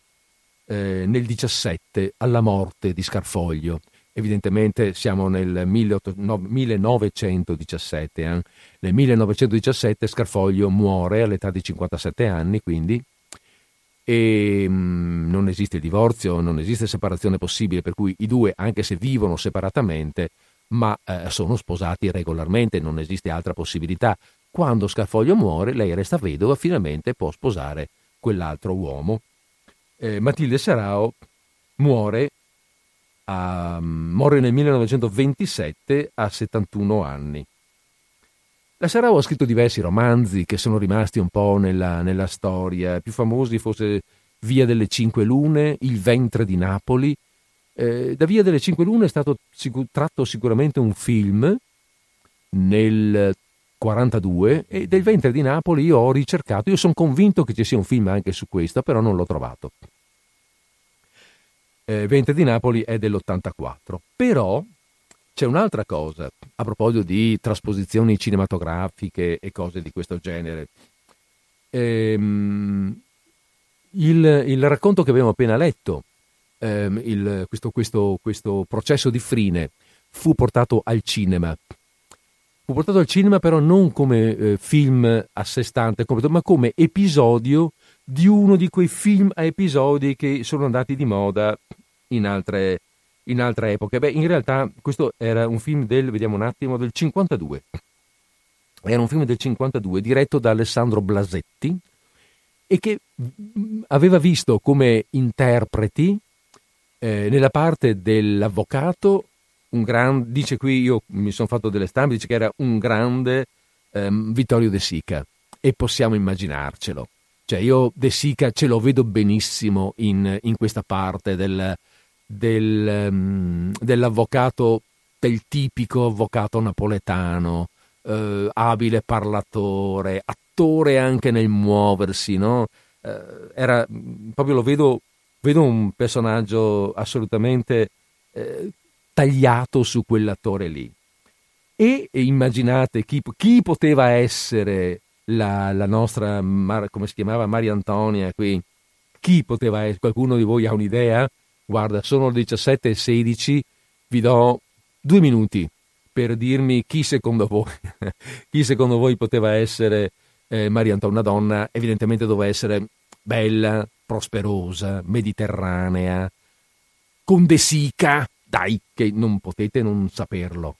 eh, nel 17 alla morte di Scarfoglio. Evidentemente siamo nel 1917. Eh? Nel 1917 Scarfoglio muore all'età di 57 anni, quindi e mh, mm, non esiste il divorzio, non esiste separazione possibile, per cui i due, anche se vivono separatamente, ma eh, sono sposati regolarmente, non esiste altra possibilità. Quando Scarfoglio muore, lei resta vedova, finalmente può sposare quell'altro uomo. Eh, Matilde Serao muore, a, muore nel 1927 a 71 anni. La Sarau ha scritto diversi romanzi che sono rimasti un po' nella, nella storia, più famosi forse Via delle Cinque Lune, Il ventre di Napoli. Eh, da Via delle Cinque Lune è stato sicur- tratto sicuramente un film nel 42 e del ventre di Napoli io ho ricercato, io sono convinto che ci sia un film anche su questo, però non l'ho trovato. Eh, ventre di Napoli è dell'84, però c'è un'altra cosa, a proposito di trasposizioni cinematografiche e cose di questo genere. Ehm, il, il, racconto che abbiamo appena letto, ehm, il, questo, questo, questo processo di Frine, fu portato al cinema. Fu portato al cinema però non come eh, film a sé stante, ma come episodio di uno di quei film a episodi che sono andati di moda in altre, in altre epoche. Beh, in realtà questo era un film del, vediamo un attimo, del 52. Era un film del 52 diretto da Alessandro Blasetti e che mm, aveva visto come interpreti eh, nella parte dell'avvocato un grande, dice qui, io mi sono fatto delle stampe, dice che era un grande ehm, Vittorio De Sica e possiamo immaginarcelo. Cioè io De Sica ce lo vedo benissimo in, in questa parte del, del, um, dell'avvocato, del tipico avvocato napoletano, eh, abile parlatore, attore anche nel muoversi, no? Eh, era, proprio lo vedo, vedo un personaggio assolutamente eh, tagliato su quell'attore lì. E, e immaginate chi, chi, poteva essere la, la nostra, come si chiamava, Maria Antonia qui, chi poteva essere? Qualcuno di voi ha un'idea? Guarda, sono le 17 e 16, vi do due minuti per dirmi chi secondo voi, chi secondo voi poteva essere eh, Maria Antonia, una donna, evidentemente doveva essere bella, prosperosa, mediterranea, con De Sica, dai, che non potete non saperlo.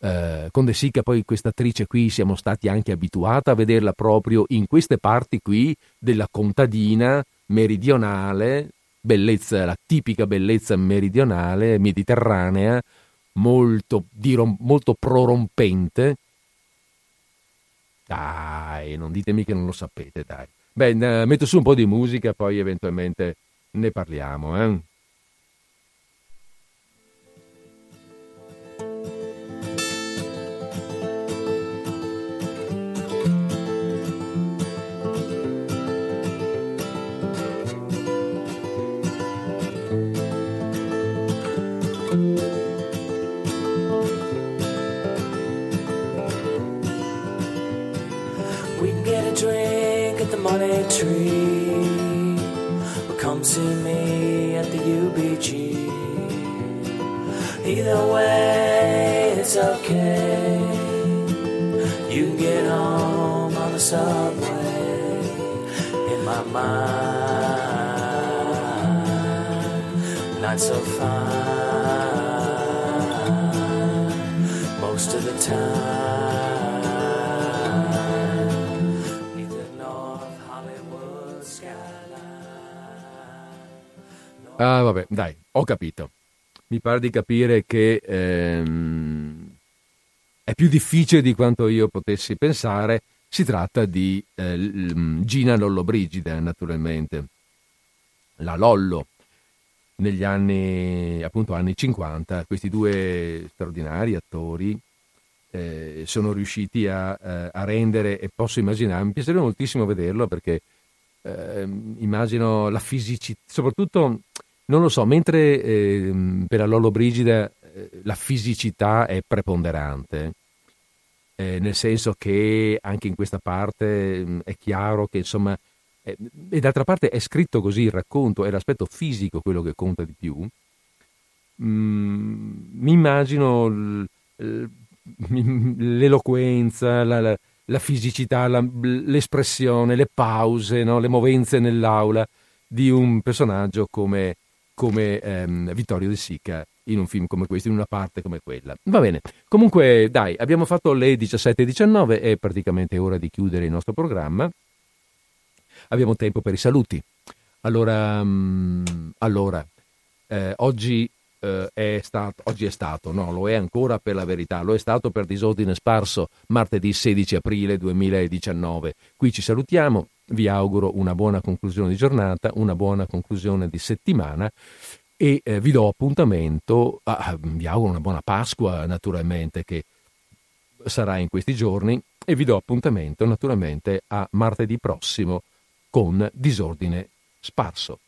Eh, con De Sica poi questa attrice qui siamo stati anche abituati a vederla proprio in queste parti qui della contadina meridionale, bellezza, la tipica bellezza meridionale, mediterranea, molto, dirom- molto prorompente. Dai, non ditemi che non lo sapete, dai. Beh, metto su un po' di musica, poi eventualmente ne parliamo, eh. Either way, it's okay. You can get home on the subway. In my mind, not so fine. Most of the time. Ah, vabbè, dai, ho capito. Mi pare di capire che ehm, è più difficile di quanto io potessi pensare. Si tratta di eh, Gina Lollobrigida, naturalmente. La Lollo, negli anni, appunto, anni 50, questi due straordinari attori eh, sono riusciti a, eh, a, rendere, e posso immaginare, mi piacerebbe moltissimo vederlo perché eh, immagino la fisicità, soprattutto non lo so, mentre eh, per la Lollo Brigida eh, la fisicità è preponderante, eh, nel senso che anche in questa parte mh, mm, è chiaro che insomma, e d'altra parte è scritto così il racconto, è l'aspetto fisico quello che conta di più. Mm, mi immagino l'eloquenza, la, la, la fisicità, la, l'espressione, le pause, no? le movenze nell'aula di un personaggio come come ehm, Vittorio De Sica in un film come questo, in una parte come quella. Va bene, comunque dai, abbiamo fatto le 17.19, è praticamente ora di chiudere il nostro programma. Abbiamo tempo per i saluti. Allora, um, allora eh, oggi eh, è stato, oggi è stato, no, lo è ancora per la verità, lo è stato per disordine sparso martedì 16 aprile 2019. Qui ci salutiamo, vi auguro una buona conclusione di giornata, una buona conclusione di settimana e eh, vi do appuntamento, ah, vi auguro una buona Pasqua naturalmente che sarà in questi giorni e vi do appuntamento naturalmente a martedì prossimo con disordine sparso.